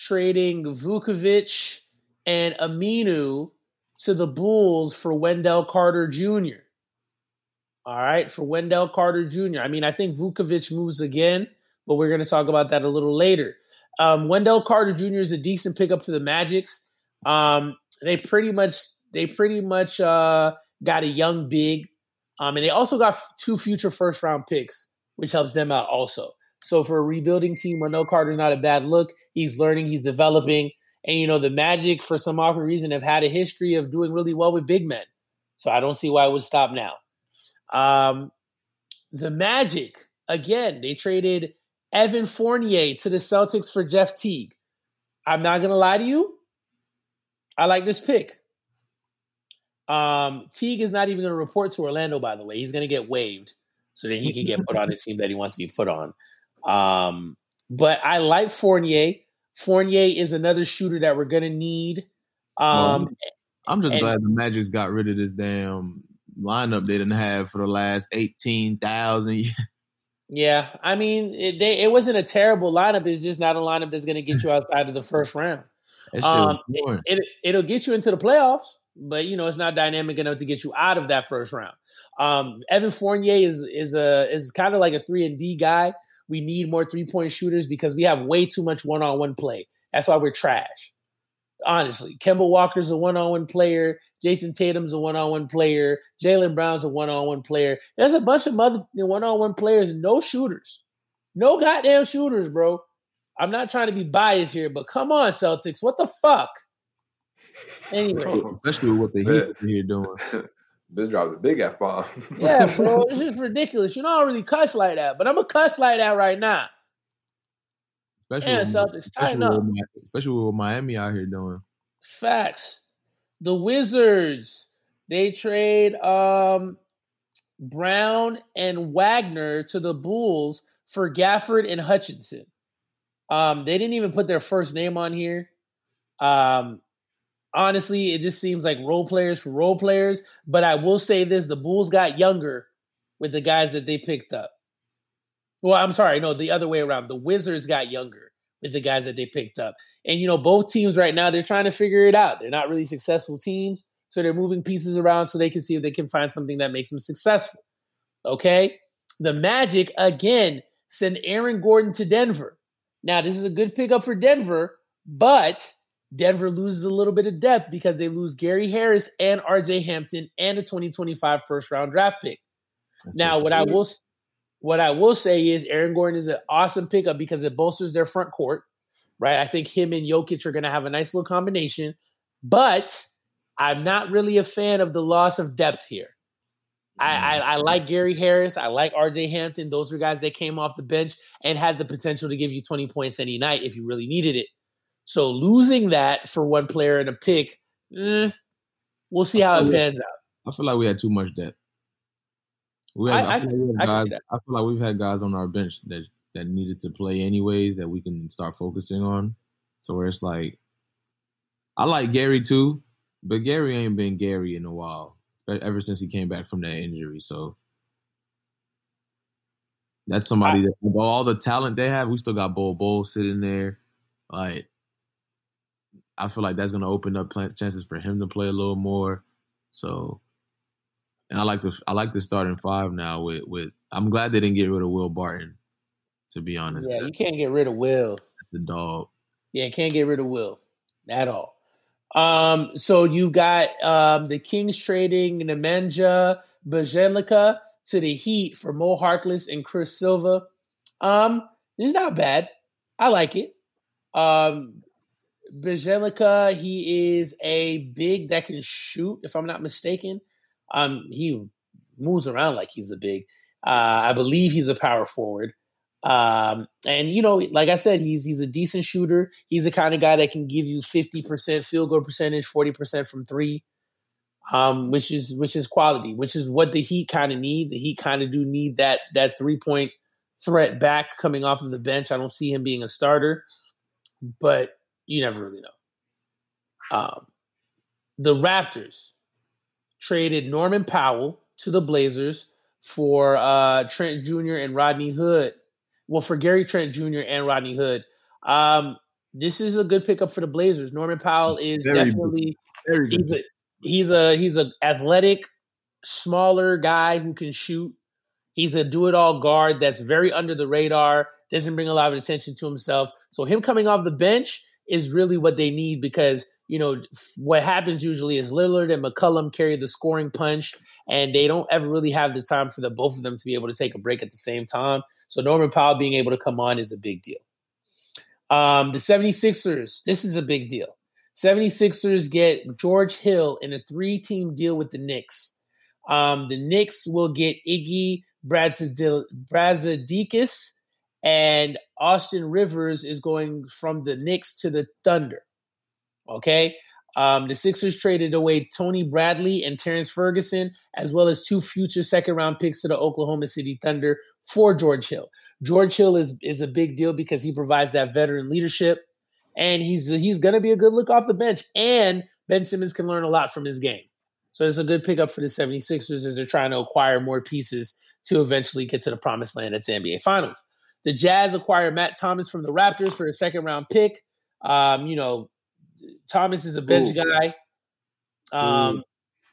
trading Vucevic and Aminu to the Bulls for Wendell Carter Jr. All right, for Wendell Carter Jr. I mean, I think Vucevic moves again, but we're going to talk about that a little later. Um, Wendell Carter Jr. is a decent pickup for the Magics. Um, they pretty much they pretty much uh, got a young big, um, and they also got two future first round picks, which helps them out also. So for a rebuilding team, Wendell Carter's not a bad look. He's learning, he's developing, and you know the Magic for some awkward reason have had a history of doing really well with big men. So I don't see why it would stop now. Um, the Magic again, they traded Evan Fournier to the Celtics for Jeff Teague. I'm not gonna lie to you. I like this pick. Um, Teague is not even going to report to Orlando, by the way. He's going to get waived. so that he can get put on the team that he wants to be put on. Um, but I like Fournier. Fournier is another shooter that we're gonna need. Um, I'm just and- glad the Magic's got rid of this damn lineup they didn't have for the last eighteen thousand. yeah, I mean, it, they, it wasn't a terrible lineup. It's just not a lineup that's gonna get you outside of the first round. Um, boring. it it'll get you into the playoffs, but you know it's not dynamic enough to get you out of that first round. Um, Evan Fournier is is a is kind of like a three and D guy. We need more three point shooters because we have way too much one on one play. That's why we're trash. Honestly, Kemba Walker's a one on one player. Jayson Tatum's a one on one player. Jaylen Brown's a one on one player. There's a bunch of other one on one players, no shooters, no goddamn shooters, bro. I'm not trying to be biased here, but come on, Celtics, what the fuck? Anyway, Especially with what the Heat are here doing. Biz dropped the big F bomb. yeah, bro, it's just ridiculous. You don't really cuss like that, but I'm gonna cuss like that right now. Especially, Yeah, with, Celtics, especially, tighten up. with, especially with Miami out here doing. Facts. The Wizards they trade um Brown and Wagner to the Bulls for Gafford and Hutchison. Um, they didn't even put their first name on here. Um, honestly, it just seems like role players for role players. But I will say this: the Bulls got younger with the guys that they picked up. Well, I'm sorry, no, the other way around. The Wizards got younger with the guys that they picked up. And you know, both teams right now they're trying to figure it out. They're not really successful teams, so they're moving pieces around so they can see if they can find something that makes them successful. Okay? The Magic again send Aaron Gordon to Denver. Now, this is a good pickup for Denver, but Denver loses a little bit of depth because they lose Gary Harris and RJ Hampton and a 2025 first round draft pick. That's Now, what I will what I will say is Aaron Gordon is an awesome pickup because it bolsters their front court, right? I think him and Jokic are going to have a nice little combination, but I'm not really a fan of the loss of depth here. I, mm, I, I like Gary Harris. I like RJ Hampton. Those are guys that came off the bench and had the potential to give you 20 points any night if you really needed it. So losing that for one player and a pick, eh, we'll see how it pans out. I feel like we had too much debt. We had, I- I, feel like guys, I, I feel like we've had guys on our bench that that needed to play anyways that we can start focusing on. So where it's like, I like Gary too, but Gary ain't been Gary in a while ever since he came back from that injury. So that's somebody that all the talent they have, we still got Bol Bol sitting there. Like, I feel like that's going to open up chances for him to play a little more. So, and I like the I like the starting five now. With with I'm glad they didn't get rid of Will Barton. To be honest, Yeah, you can't get rid of Will. that's a dog. Yeah, can't get rid of Will at all. Um, so you got um, the Kings trading Nemanja Bjelica to the Heat for Mo Harkless and Chris Silva. Um, it's not bad. I like it. Um, Bjelica, he is a big that can shoot, if I'm not mistaken. Um, he moves around like he's a big. Uh, I believe he's a power forward. Um, and you know, like I said, he's he's a decent shooter. He's the kind of guy that can give you fifty percent field goal percentage, forty percent from three, um, which is which is quality, which is what the Heat kind of need. The Heat kind of do need that that three point threat back coming off of the bench. I don't see him being a starter, but you never really know. Um, the Raptors traded Norman Powell to the Blazers for uh, Trent Jr. and Rodney Hood. Well, for Gary Trent Jr. and Rodney Hood. Um, this is a good pickup for the Blazers. Norman Powell is Very definitely he's a, he's a he's a athletic, smaller guy who can shoot. He's a do it all guard that's very under the radar, doesn't bring a lot of attention to himself. So him coming off the bench is really what they need because you know what happens usually is Lillard and McCollum carry the scoring punch, and they don't ever really have the time for the both of them to be able to take a break at the same time. So Norman Powell being able to come on is a big deal. Um, the 76ers, this is a big deal. 76ers get George Hill in a three team deal with the Knicks. Um, the Knicks will get Iggy Brazdeikis, and Austin Rivers is going from the Knicks to the Thunder. Okay. Um, the Sixers traded away Tony Bradley and Terrence Ferguson, as well as two future second round picks to the Oklahoma City Thunder for George Hill. George Hill is is a big deal because he provides that veteran leadership, and he's he's going to be a good look off the bench. And Ben Simmons can learn a lot from his game, so it's a good pickup for the 76ers as they're trying to acquire more pieces to eventually get to the promised land at the NBA Finals. The Jazz acquired Matt Thomas from the Raptors for a second round pick. Um, you know, Thomas is a bench Ooh. guy. Um, Ooh.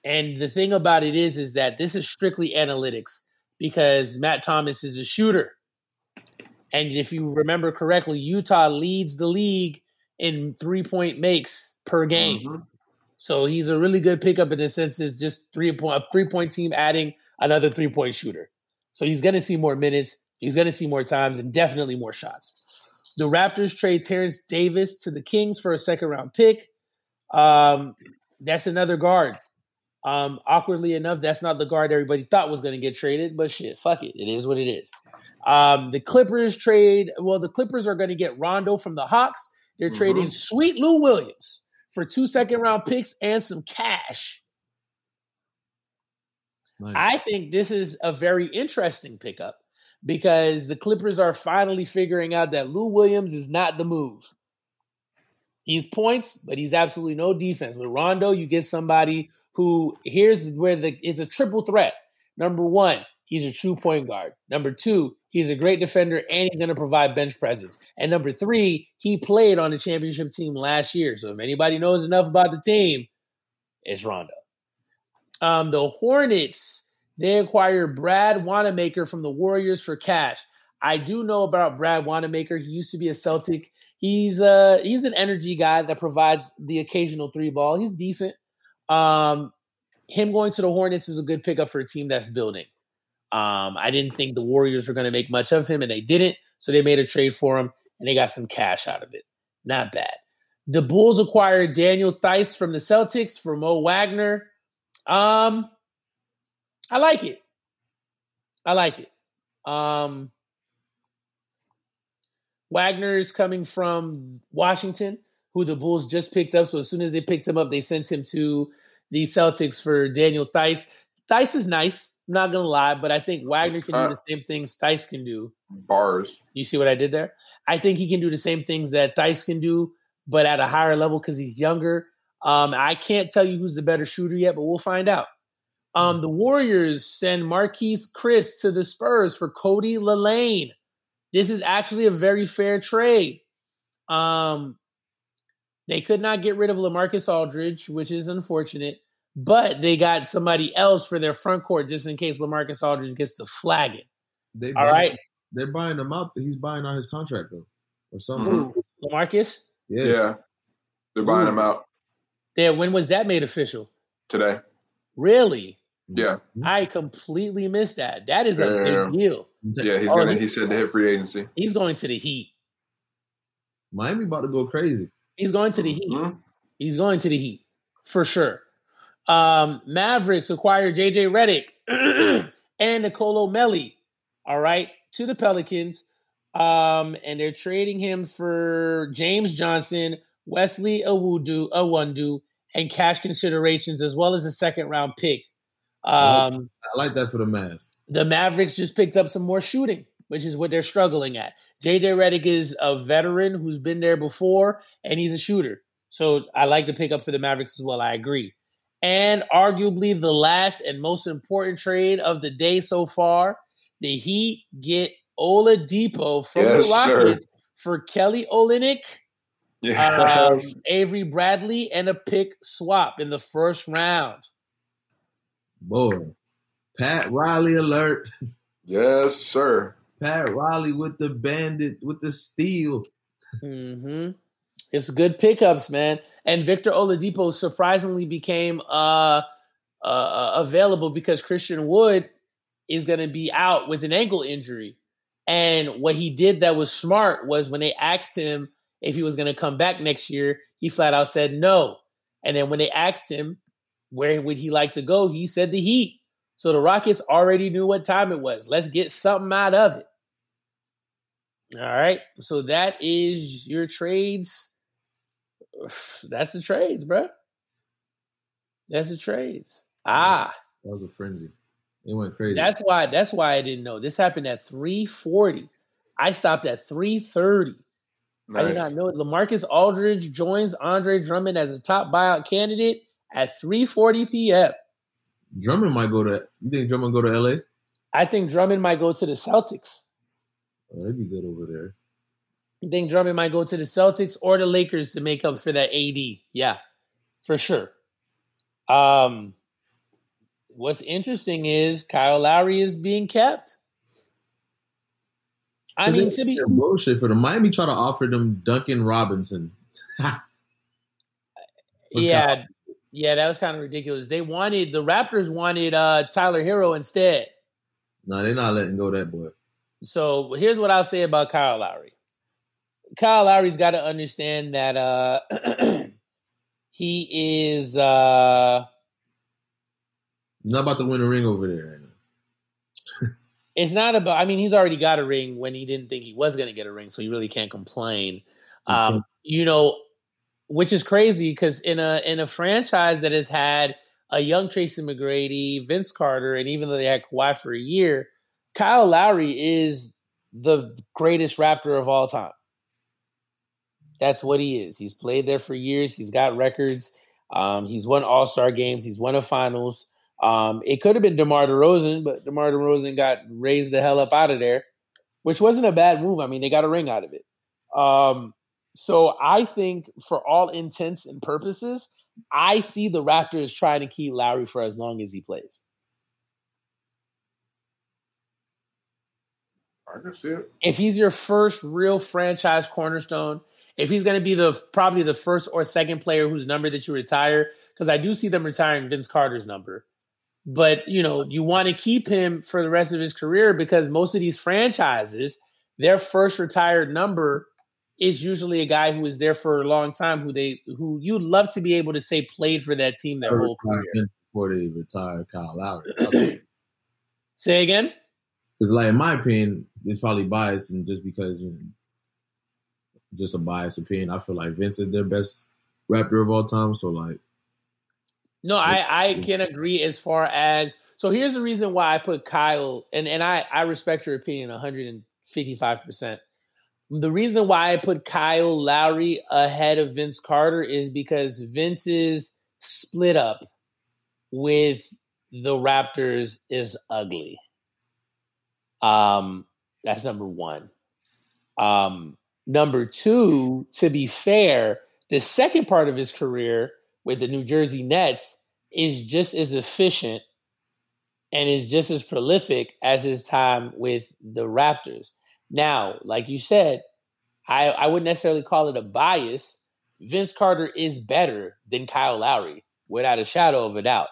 and the thing about it is, is that this is strictly analytics because Matt Thomas is a shooter. And if you remember correctly, Utah leads the league in three point makes per game. Mm-hmm. So he's a really good pickup in the sense it's just three point a three point team adding another three point shooter. So he's going to see more minutes. He's going to see more times and definitely more shots. The Raptors trade Terrence Davis to the Kings for a second round pick. Um, that's another guard. Um, awkwardly enough, that's not the guard everybody thought was going to get traded, but shit, fuck it. It is what it is. Um, the Clippers trade, well, the Clippers are going to get Rondo from the Hawks. They're mm-hmm. trading sweet Lou Williams for two second round picks and some cash. Nice. I think this is a very interesting pickup because the Clippers are finally figuring out that Lou Williams is not the move. He's points, but he's absolutely no defense. With Rondo, you get somebody who here's where the it's a triple threat. Number one, he's a true point guard. Number two, he's a great defender and he's going to provide bench presence. And number three, he played on the championship team last year. So if anybody knows enough about the team, it's Rondo. Um, the Hornets they acquired Brad Wanamaker from the Warriors for cash. I do know about Brad Wanamaker. He used to be a Celtic. He's uh he's an energy guy that provides the occasional three ball. He's decent. Um, him going to the Hornets is a good pickup for a team that's building. Um, I didn't think the Warriors were going to make much of him, and they didn't. So they made a trade for him, and they got some cash out of it. Not bad. The Bulls acquired Daniel Theis from the Celtics for Mo Wagner. Um, I like it. I like it. Um, Wagner is coming from Washington, who the Bulls just picked up. So as soon as they picked him up, they sent him to the Celtics for Daniel Theis. Theis is nice, I'm not gonna lie, but I think Wagner can do the same things Theis can do. Bars. You see what I did there? I think he can do the same things that Theis can do, but at a higher level because he's younger. Um, I can't tell you who's the better shooter yet, but we'll find out. Um, the Warriors send Marquese Chriss to the Spurs for Cody Lelaine. This is actually a very fair trade. Um, they could not get rid of Lamarcus Aldridge, which is unfortunate, but they got somebody else for their front court just in case Lamarcus Aldridge gets to flag it. They All right, they're buying him out. He's buying out his contract though, or something. Mm-hmm. Lamarcus? Yeah. yeah, they're buying Ooh. him out. Yeah, when was that made official? Today. Really? Yeah. I completely missed that. That is a yeah. big deal. Yeah, he's oh, gonna he, he said to hit free agency. He's going to the Heat. Miami about to go crazy. He's going to the Heat. Mm-hmm. He's going to the Heat for sure. Um, Mavericks acquired JJ Redick and Nicolo Melli, all right, to the Pelicans. Um, and they're trading him for James Johnson, Wesley Awudu, Awundu, and cash considerations, as well as a second round pick. Um, I like that for the Mavs. The Mavericks just picked up some more shooting, which is what they're struggling at. JJ Redick is a veteran who's been there before, and he's a shooter. So I like to pick up for the Mavericks as well. I agree. And arguably the last and most important trade of the day so far, the Heat get Oladipo from yes, the Rockets sir. for Kelly Olynyk, yeah. um, Avery Bradley, and a pick swap in the first round. Boy, Pat Riley alert. Yes, sir. Pat Riley with the bandit with the steal. Mm-hmm. It's good pickups, man. And Victor Oladipo surprisingly became uh, uh, uh available because Christian Wood is going to be out with an ankle injury. And what he did that was smart was when they asked him if he was going to come back next year, he flat out said no. And then when they asked him where would he like to go? He said the Heat. So the Rockets already knew what time it was. Let's get something out of it. All right. So that is your trades. That's the trades, bro. That's the trades. Ah, that was a frenzy. It went crazy. That's why. That's why I didn't know. This happened at three forty. I stopped at three thirty. Nice. I did not know it. Lamarcus Aldridge joins Andre Drummond as a top buyout candidate at three forty p.m. Drummond might go to. You think Drummond go to L.A.? I think Drummond might go to the Celtics. Oh, that'd be good over there. I think Drummond might go to the Celtics or the Lakers to make up for that AD. Yeah, for sure. Um, what's interesting is Kyle Lowry is being kept. I mean, to be bullshit for them. Miami try to offer them Duncan Robinson. yeah, yeah, that was kind of ridiculous. They wanted the Raptors wanted uh, Tyler Herro instead. No, they're not letting go that boy. So here's what I'll say about Kyle Lowry. Kyle Lowry's got to understand that uh, he is uh, not about to win a ring over there. it's not about. I mean, he's already got a ring when he didn't think he was going to get a ring, so he really can't complain. Um, you know, which is crazy because in a in a franchise that has had a young Tracy McGrady, Vince Carter, and even though they had Kawhi for a year, Kyle Lowry is the greatest Raptor of all time. That's what he is. He's played there for years. He's got records. Um, he's won All Star games. He's won a Finals. Um, it could have been DeMar DeRozan, but DeMar DeRozan got raised the hell up out of there, which wasn't a bad move. I mean, they got a ring out of it. Um, so I think, for all intents and purposes, I see the Raptors trying to keep Lowry for as long as he plays. I can see it. If he's your first real franchise cornerstone, if he's going to be the probably the first or second player whose number that you retire, because I do see them retiring Vince Carter's number. But you know, you want to keep him for the rest of his career because most of these franchises, their first retired number is usually a guy who is there for a long time, who they who you'd love to be able to say played for that team their whole career before they retire Kyle Lowry. say again. Because, like in my opinion, it's probably biased, and just because you know, just a biased opinion, I feel like Vince is their best Raptor of all time. So, like, no, I I can agree as far as so. Here's the reason why I put Kyle, and and I I respect your opinion 155 percent the reason why I put Kyle Lowry ahead of Vince Carter is because Vince's split up with the Raptors is ugly. Um, that's number one. Um, number two, to be fair, the second part of his career with the New Jersey Nets is just as efficient and is just as prolific as his time with the Raptors. Now, like you said, I, I wouldn't necessarily call it a bias. Vince Carter is better than Kyle Lowry, without a shadow of a doubt.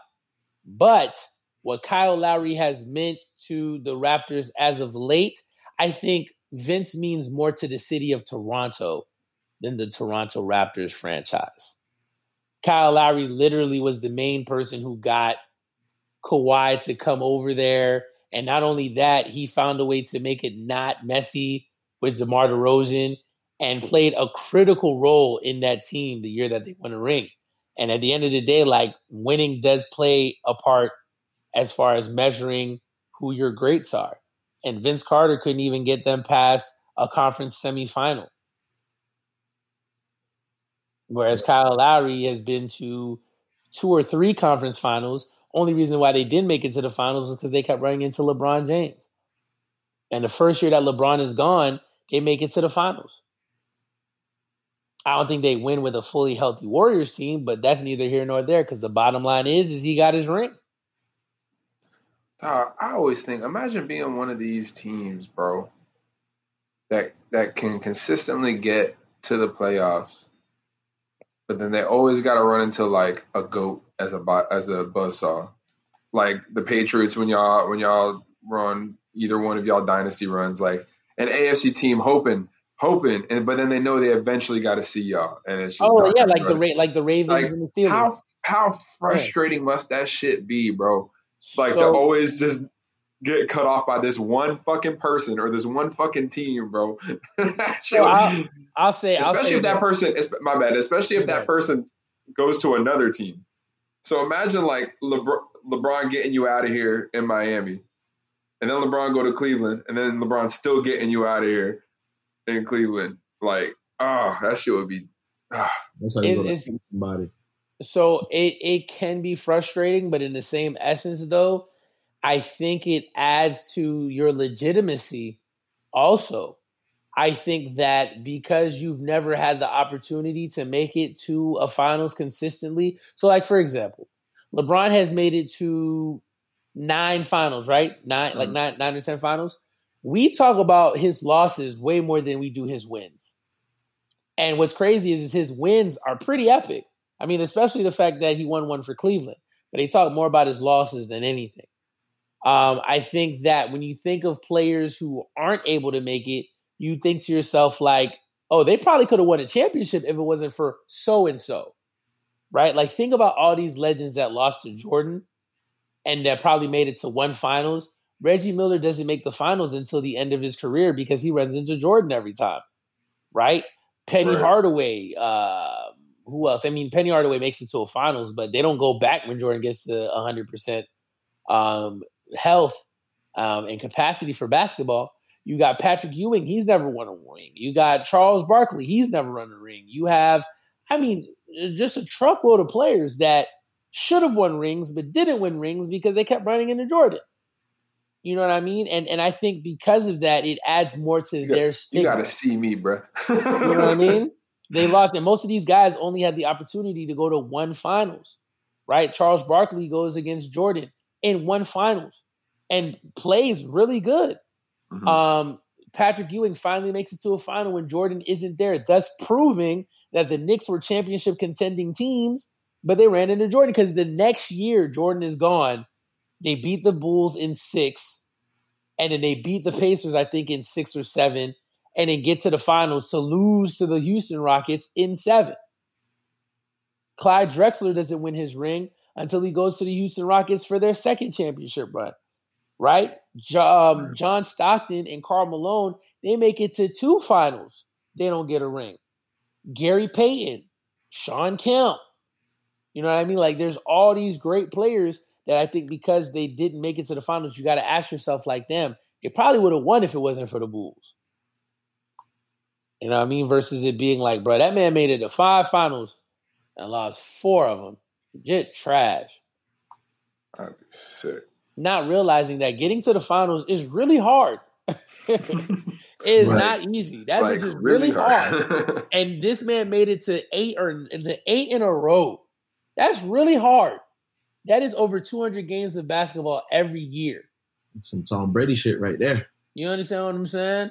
But what Kyle Lowry has meant to the Raptors as of late, I think Vince means more to the city of Toronto than the Toronto Raptors franchise. Kyle Lowry literally was the main person who got Kawhi to come over there and not only that, he found a way to make it not messy with DeMar DeRozan and played a critical role in that team the year that they won a ring. And at the end of the day, like winning does play a part as far as measuring who your greats are. And Vince Carter couldn't even get them past a conference semifinal. Whereas Kyle Lowry has been to two or three conference finals only reason why they didn't make it to the finals is because they kept running into LeBron James. And the first year that LeBron is gone, they make it to the finals. I don't think they win with a fully healthy Warriors team, but that's neither here nor there because the bottom line is is he got his ring. Uh, I always think, imagine being one of these teams, bro, that that can consistently get to the playoffs, but then they always got to run into like a goat as a as a buzzsaw, like the Patriots when y'all when y'all run either one of y'all dynasty runs, like an AFC team hoping hoping, and but then they know they eventually got to see y'all, and it's just oh yeah, like the Ra- like the Ravens like, in the field. How how frustrating yeah. must that shit be, bro? Like so, to always just get cut off by this one fucking person or this one fucking team, bro. so I'll, I'll, say, especially I'll say if that, that person, my bad, especially if that person goes to another team. So imagine like LeBron, LeBron getting you out of here in Miami, and then LeBron go to Cleveland, and then LeBron still getting you out of here in Cleveland. Like, ah, oh, that shit would be. Ah. That's how you go to somebody. So it it can be frustrating, but in the same essence, though, I think it adds to your legitimacy. Also, I think that because you've never had the opportunity to make it to a finals consistently. So, like for example, LeBron has made it to nine finals, right? 9 mm-hmm. like nine, nine or ten finals. We talk about his losses way more than we do his wins. And what's crazy is, is his wins are pretty epic. I mean, especially the fact that he won one for Cleveland. But they talk more about his losses than anything. Um, I think that when you think of players who aren't able to make it, you think to yourself like, "Oh, they probably could have won a championship if it wasn't for so and so." Right? Like think about all these legends that lost to Jordan and that probably made it to one finals. Reggie Miller doesn't make the finals until the end of his career because he runs into Jordan every time. Right? Penny right. Hardaway, uh, who else? I mean, Penny Hardaway makes it to a finals, but they don't go back when Jordan gets to 100% um, health um, and capacity for basketball. You got Patrick Ewing, he's never won a ring. You got Charles Barkley, he's never run a ring. You have, I mean, just a truckload of players that should have won rings but didn't win rings because they kept running into Jordan. You know what I mean? And and I think because of that, it adds more to their stigma. You got to see me, bro. you know what I mean? They lost, and most of these guys only had the opportunity to go to one finals, right? Charles Barkley goes against Jordan in one finals and plays really good. Mm-hmm. Um, Patrick Ewing finally makes it to a final when Jordan isn't there, thus proving that the Knicks were championship contending teams, but they ran into Jordan because the next year Jordan is gone. They beat the Bulls in six, and then they beat the Pacers, I think, in six or seven and then get to the finals to lose to the Houston Rockets in seven. Clyde Drexler doesn't win his ring until he goes to the Houston Rockets for their second championship run, right? Um, John Stockton and Karl Malone, they make it to two finals. They don't get a ring. Gary Payton, Shawn Kemp. You know what I mean? Like there's all these great players that I think because they didn't make it to the finals, you got to ask yourself like them. They probably would have won if it wasn't for the Bulls. You know what I mean? Versus it being like, bro, that man made it to five finals and lost four of them. Legit trash. I'd be sick. Not realizing that getting to the finals is really hard. It's right. not easy. That like, is really, really hard. hard. and this man made it to eight or the eight in a row. That's really hard. That is over 200 games of basketball every year. Some Tom Brady shit right there. You understand what I'm saying?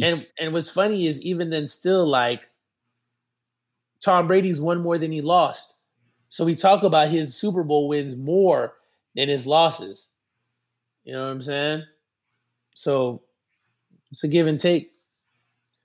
and and what's funny is even then still like Tom Brady's won more than he lost. So we talk about his Super Bowl wins more than his losses. You know what I'm saying? So it's a give and take.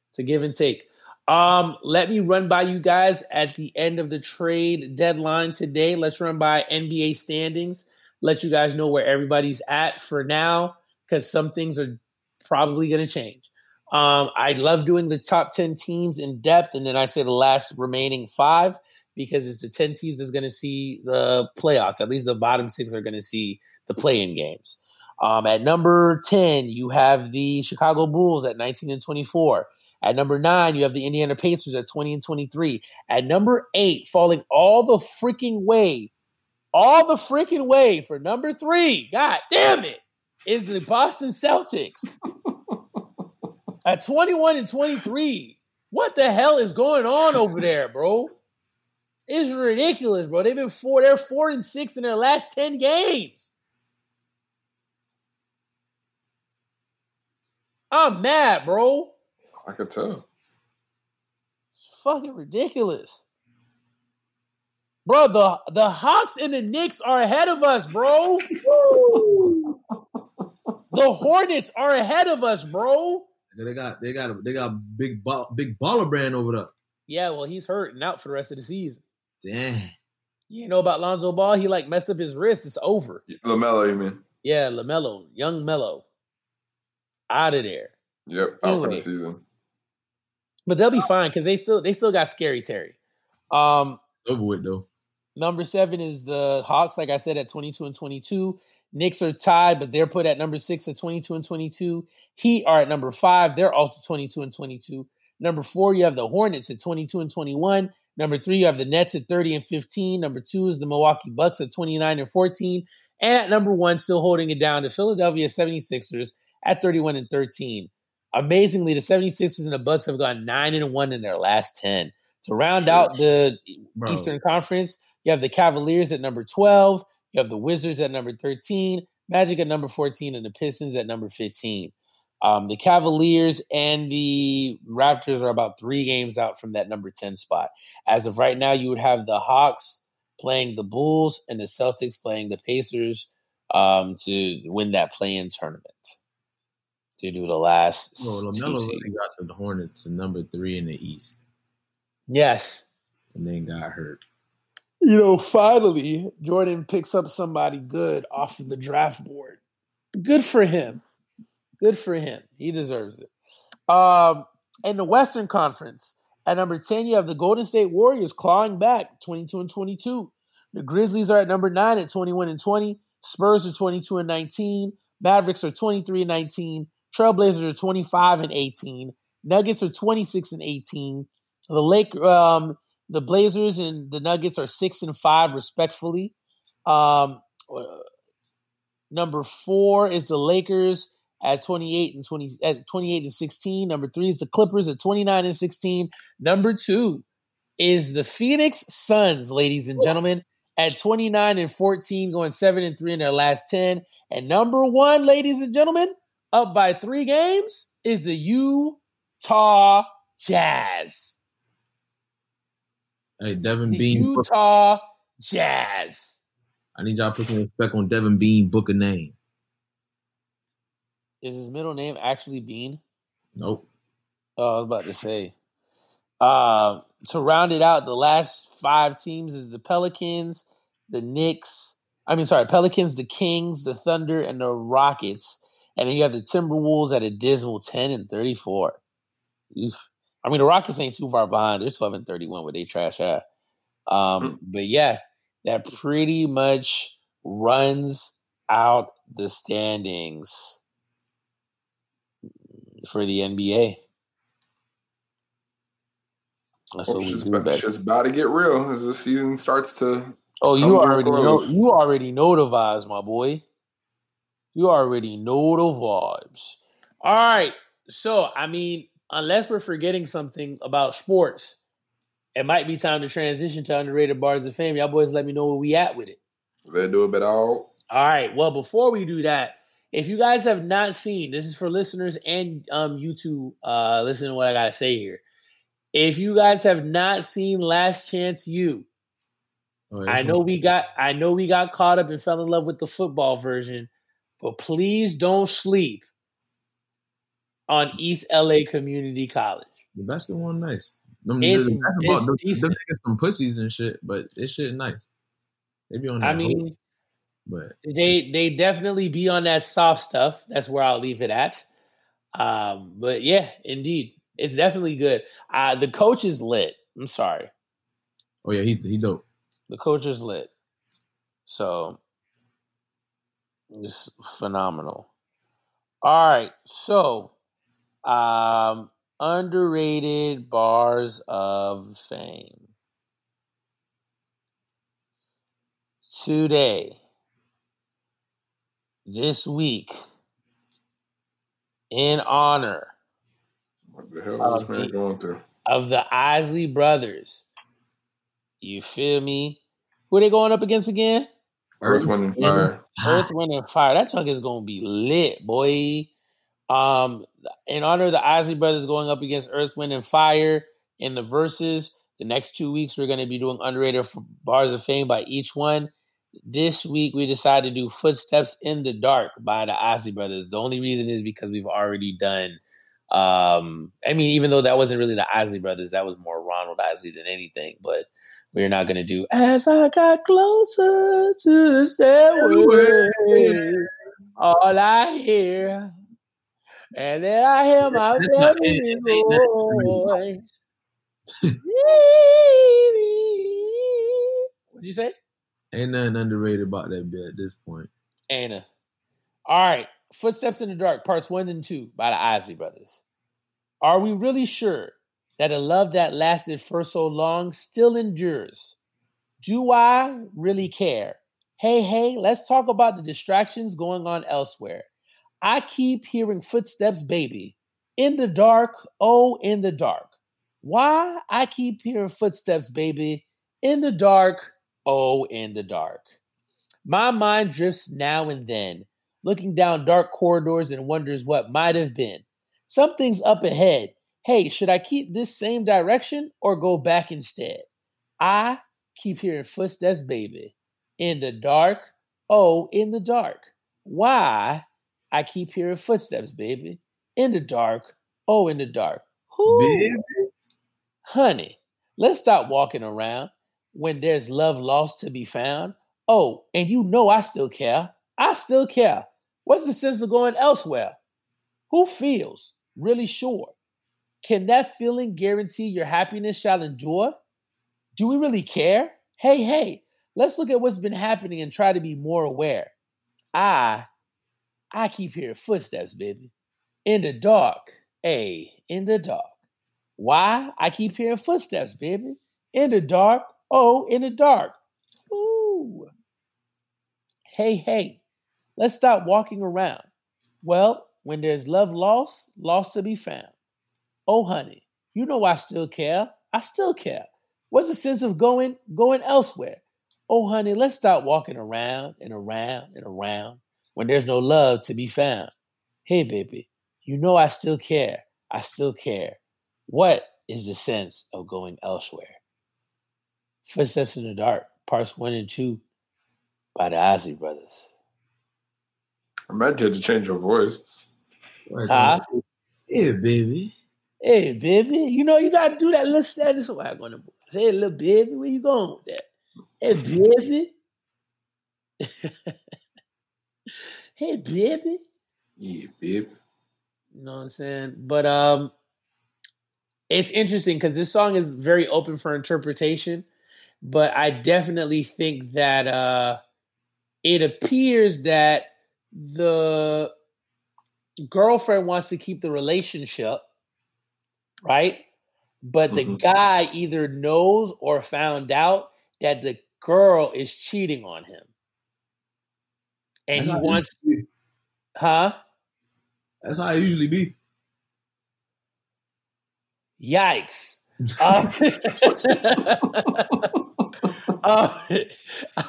It's a give and take. Um, let me run by you guys at the end of the trade deadline today. Let's run by NBA standings. Let you guys know where everybody's at for now, because some things are probably going to change. Um, I love doing the top 10 teams in depth, and then I say the last remaining five because it's the 10 teams that's going to see the playoffs. At least the bottom six are going to see the play in games. Um, at number 10, you have the Chicago Bulls at 19 and 24. At number nine, you have the Indiana Pacers at 20 and 23. At number eight, falling all the freaking way, all the freaking way for number three, god damn it, is the Boston Celtics. At 21 and 23, what the hell is going on over there, bro? It's ridiculous, bro. They've been four, they're four and six in their last 10 games. I'm mad, bro. I could tell. It's fucking ridiculous. Bro, the, the Hawks and the Knicks are ahead of us, bro. the Hornets are ahead of us, bro. They got they got they got big ball, big baller brand over there. Yeah, well, he's hurt and out for the rest of the season. Damn. You know about Lonzo Ball? He like messed up his wrist. It's over. Lamelo, you mean? Yeah, Lamelo, young Mello, out of there. Yep, out anyway, for the season. But they'll be fine because they still they still got scary Terry. Um, over with though. Number seven is the Hawks, like I said, at 22 and 22. Knicks are tied, but they're put at number six at 22 and 22. Heat are at number five. They're also 22 and 22. Number four, you have the Hornets at 22 and 21. Number three, you have the Nets at 30 and 15. Number two is the Milwaukee Bucks at 29 and 14. And at number one, still holding it down, the Philadelphia 76ers at 31 and 13. Amazingly, the 76ers and the Bucks have gone 9 and 1 in their last 10. To round out the Bro. Eastern Conference, you have the Cavaliers at number 12. You have the Wizards at number 13, Magic at number 14, and the Pistons at number 15. Um, the Cavaliers and the Raptors are about three games out from that number 10 spot. As of right now, you would have the Hawks playing the Bulls and the Celtics playing the Pacers um, to win that play in tournament. To do the last. Well, LaMelo really got to the Hornets number three in the East. Yes. And then got hurt. You know, finally, Jordan picks up somebody good off of the draft board. Good for him. Good for him. He deserves it. Um, in the Western Conference, at number 10, you have the Golden State Warriors clawing back 22 and 22. The Grizzlies are at number 9 at 21 and 20. Spurs are 22 and 19. Mavericks are 23 and 19. Trailblazers are 25 and 18. Nuggets are 26 and 18. The Lake um, the Blazers and the Nuggets are 6 and 5 respectfully. Um, uh, number 4 is the Lakers at 28 and 20 at 28 and 16. Number three is the Clippers at 29 and 16. Number two is the Phoenix Suns, ladies and gentlemen, at 29 and 14, going 7 and 3 in their last 10. And number one, ladies and gentlemen, up by three games, is the Utah Jazz. Hey, Devin the Bean. Utah Jazz. I need y'all putting respect on Devin Bean book a name. Is his middle name actually Bean? Nope. Oh, I was about to say. Uh, to round it out, the last five teams is the Pelicans, the Knicks. I mean, sorry, Pelicans, the Kings, the Thunder, and the Rockets. And then you have the Timberwolves at a dismal 10 and 34. Oof. I mean, the Rockets ain't too far behind. They're 12 and 31 with they trash at. Um, hmm. but yeah, that pretty much runs out the standings for the NBA. That's what we do. About, just about to get real as the season starts to. Oh, you already know. You already know the vibes, my boy. You already know the vibes. All right. So, I mean, unless we're forgetting something about sports, it might be time to transition to underrated bars of fame. Y'all boys, let me know where we at with it. They do a bit all. All right. Well, before we do that, if you guys have not seen, this is for listeners and um YouTube. Uh, listen to what I gotta say here. If you guys have not seen Last Chance U, oh, I know we got I know we got caught up and fell in love with the football version, but please don't sleep on East LA Community College. The basketball one nice. Them, it's, it's them, them some pussies and shit, but it's shit nice. They be on. That I mean, but they they definitely be on that soft stuff. That's where I'll leave it at. Um, but yeah, indeed, it's definitely good. Uh, the coach is lit. I'm sorry. Oh yeah, he's he dope. The coach is lit. So it's phenomenal. All right, so um, underrated bars of fame today this week in honor what the hell is this man going through? Of the Isley brothers. You feel me? Who are they going up against again? Earth, Wind, and Fire. Earth, Wind, and Fire. That chunk is gonna be lit, boy. Um, in honor of the Isley brothers going up against Earth, Wind, and Fire in the verses, the next two weeks we're gonna be doing underrated bars of fame by each one this week we decided to do Footsteps in the Dark by the Isley Brothers. The only reason is because we've already done um I mean even though that wasn't really the Isley Brothers, that was more Ronald Isley than anything, but we're not gonna do as I got closer to the stairway. All I hear and then I hear my baby voice. What'd you say? Ain't nothing underrated about that bit at this point. Anna. All right. Footsteps in the Dark, parts one and two by the Isley Brothers. Are we really sure that a love that lasted for so long still endures? Do I really care? Hey, hey, let's talk about the distractions going on elsewhere. I keep hearing footsteps, baby. In the dark, oh, in the dark. Why I keep hearing footsteps, baby. In the dark, oh, in the dark. My mind drifts now and then, looking down dark corridors and wonders what might have been. Something's up ahead. Hey, should I keep this same direction or go back instead? I keep hearing footsteps, baby. In the dark, oh, in the dark. Why I keep hearing footsteps, baby. In the dark, oh, in the dark. Who? Baby. Honey, let's stop walking around when there's love lost to be found. Oh, and you know I still care. I still care. What's the sense of going elsewhere? Who feels really sure? Can that feeling guarantee your happiness shall endure? Do we really care? Hey, hey, let's look at what's been happening and try to be more aware. I, I keep hearing footsteps, baby. In the dark, hey, in the dark. Why? I keep hearing footsteps, baby. In the dark, oh, in the dark. Ooh. Hey, hey, let's stop walking around. Well, when there's love lost, lost to be found. Oh, honey, you know I still care. I still care. What's the sense of going going elsewhere? Oh, honey, let's stop walking around and around and around when there's no love to be found. Hey, baby, you know I still care. I still care. What is the sense of going elsewhere? Footsteps in the Dark, parts one and two by the Ozzy Brothers. I imagine you had to change your voice. Right Huh? Yeah, baby. Hey, baby, you know you gotta do that little status swag on the boys. Hey, little baby, where you going with that? Hey, baby. hey, baby. Yeah, babe. You know what I'm saying? But um, it's interesting because this song is very open for interpretation. But I definitely think that uh, it appears that the girlfriend wants to keep the relationship, right? But the Mhm. guy either knows or found out that the girl is cheating on him. And That's he wants, be. huh? That's how it usually be. Yikes. Uh,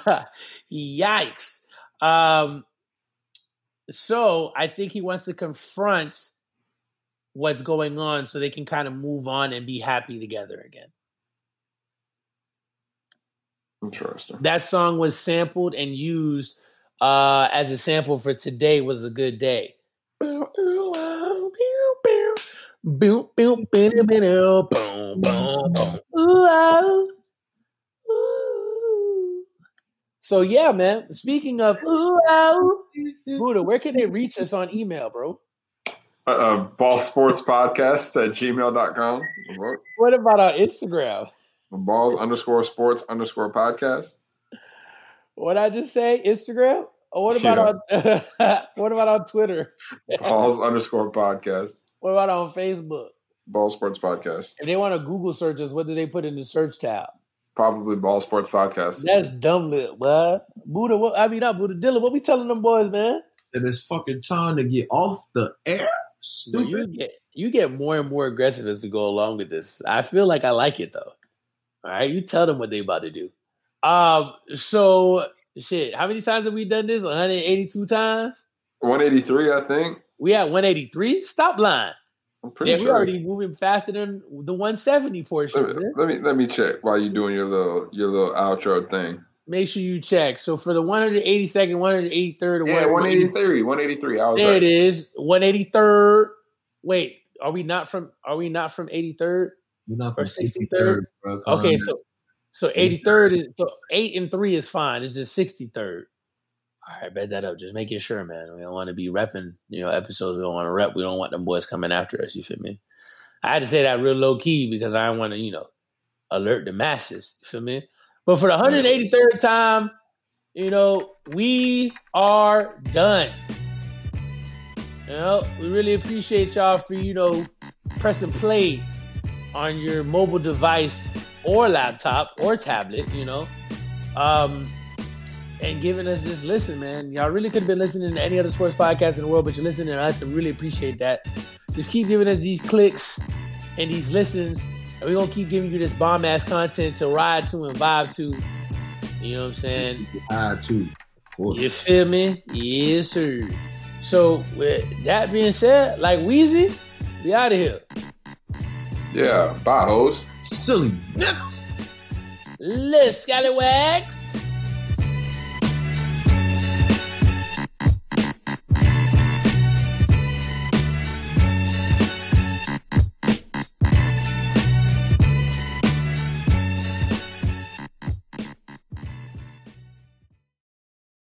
uh, yikes. Um, so I think he wants to confront what's going on so they can kind of move on and be happy together again. Interesting. That song was sampled and used uh, as a sample for Today Was a Good Day. So yeah, man. Speaking of Buddha, where can they reach us on email, bro? Uh, ball sports podcast at gmail.com. What? What about our Instagram? Balls underscore sports underscore podcast. What I just say? Instagram? Or what about on what about on Twitter? Balls underscore podcast. What about on Facebook? Ball sports podcast. If they want to Google search us, what do they put in the search tab? Probably ball sports podcast. That's dumb lit, what? Buddha, what I mean not Buddha Dylan, what we telling them boys, man? And it's fucking time to get off the air. Bro, Stupid. you get you get more and more aggressive as we go along with this. I feel like I like it though. All right, you tell them what they about to do. Um, so shit, how many times have we done this? 182 times. 183, I think. We at 183. Stop lying. I'm pretty sure. Yeah, we sure. already moving faster than the 170 portion. let, me, man. let me let me check while you're doing your little your little outro thing. Make sure you check. So for the 182nd, 183rd, Yeah, 183, 183. 183. I was there right. it is. 183rd. Wait, are we not from? Are we not from 83rd? You're not from 63rd? 63rd, bro. Okay, on, so so 83rd is so eight and three is fine. It's just 63rd. All right, bet that up. Just making sure, man. We don't want to be repping, you know, episodes. We don't want to rep. We don't want them boys coming after us. You feel me? I had to say that real low key because I want to, you know, alert the masses. You feel me? But for the 183rd time, you know, we are done. You know, we really appreciate y'all for, you know, pressing play on your mobile device or laptop or tablet, you know. Um, and giving us this listen, man. Y'all really could have been listening to any other sports podcast in the world, but you're listening to us and really appreciate that. Just keep giving us these clicks and these listens, and we're gonna keep giving you this bomb ass content to ride to and vibe to. You know what I'm saying? Ah, too. You feel me? Yes, sir. So with that being said, like Weezy, we out of here. Yeah, bye, hoes. Silly niggas. Let's scallywags.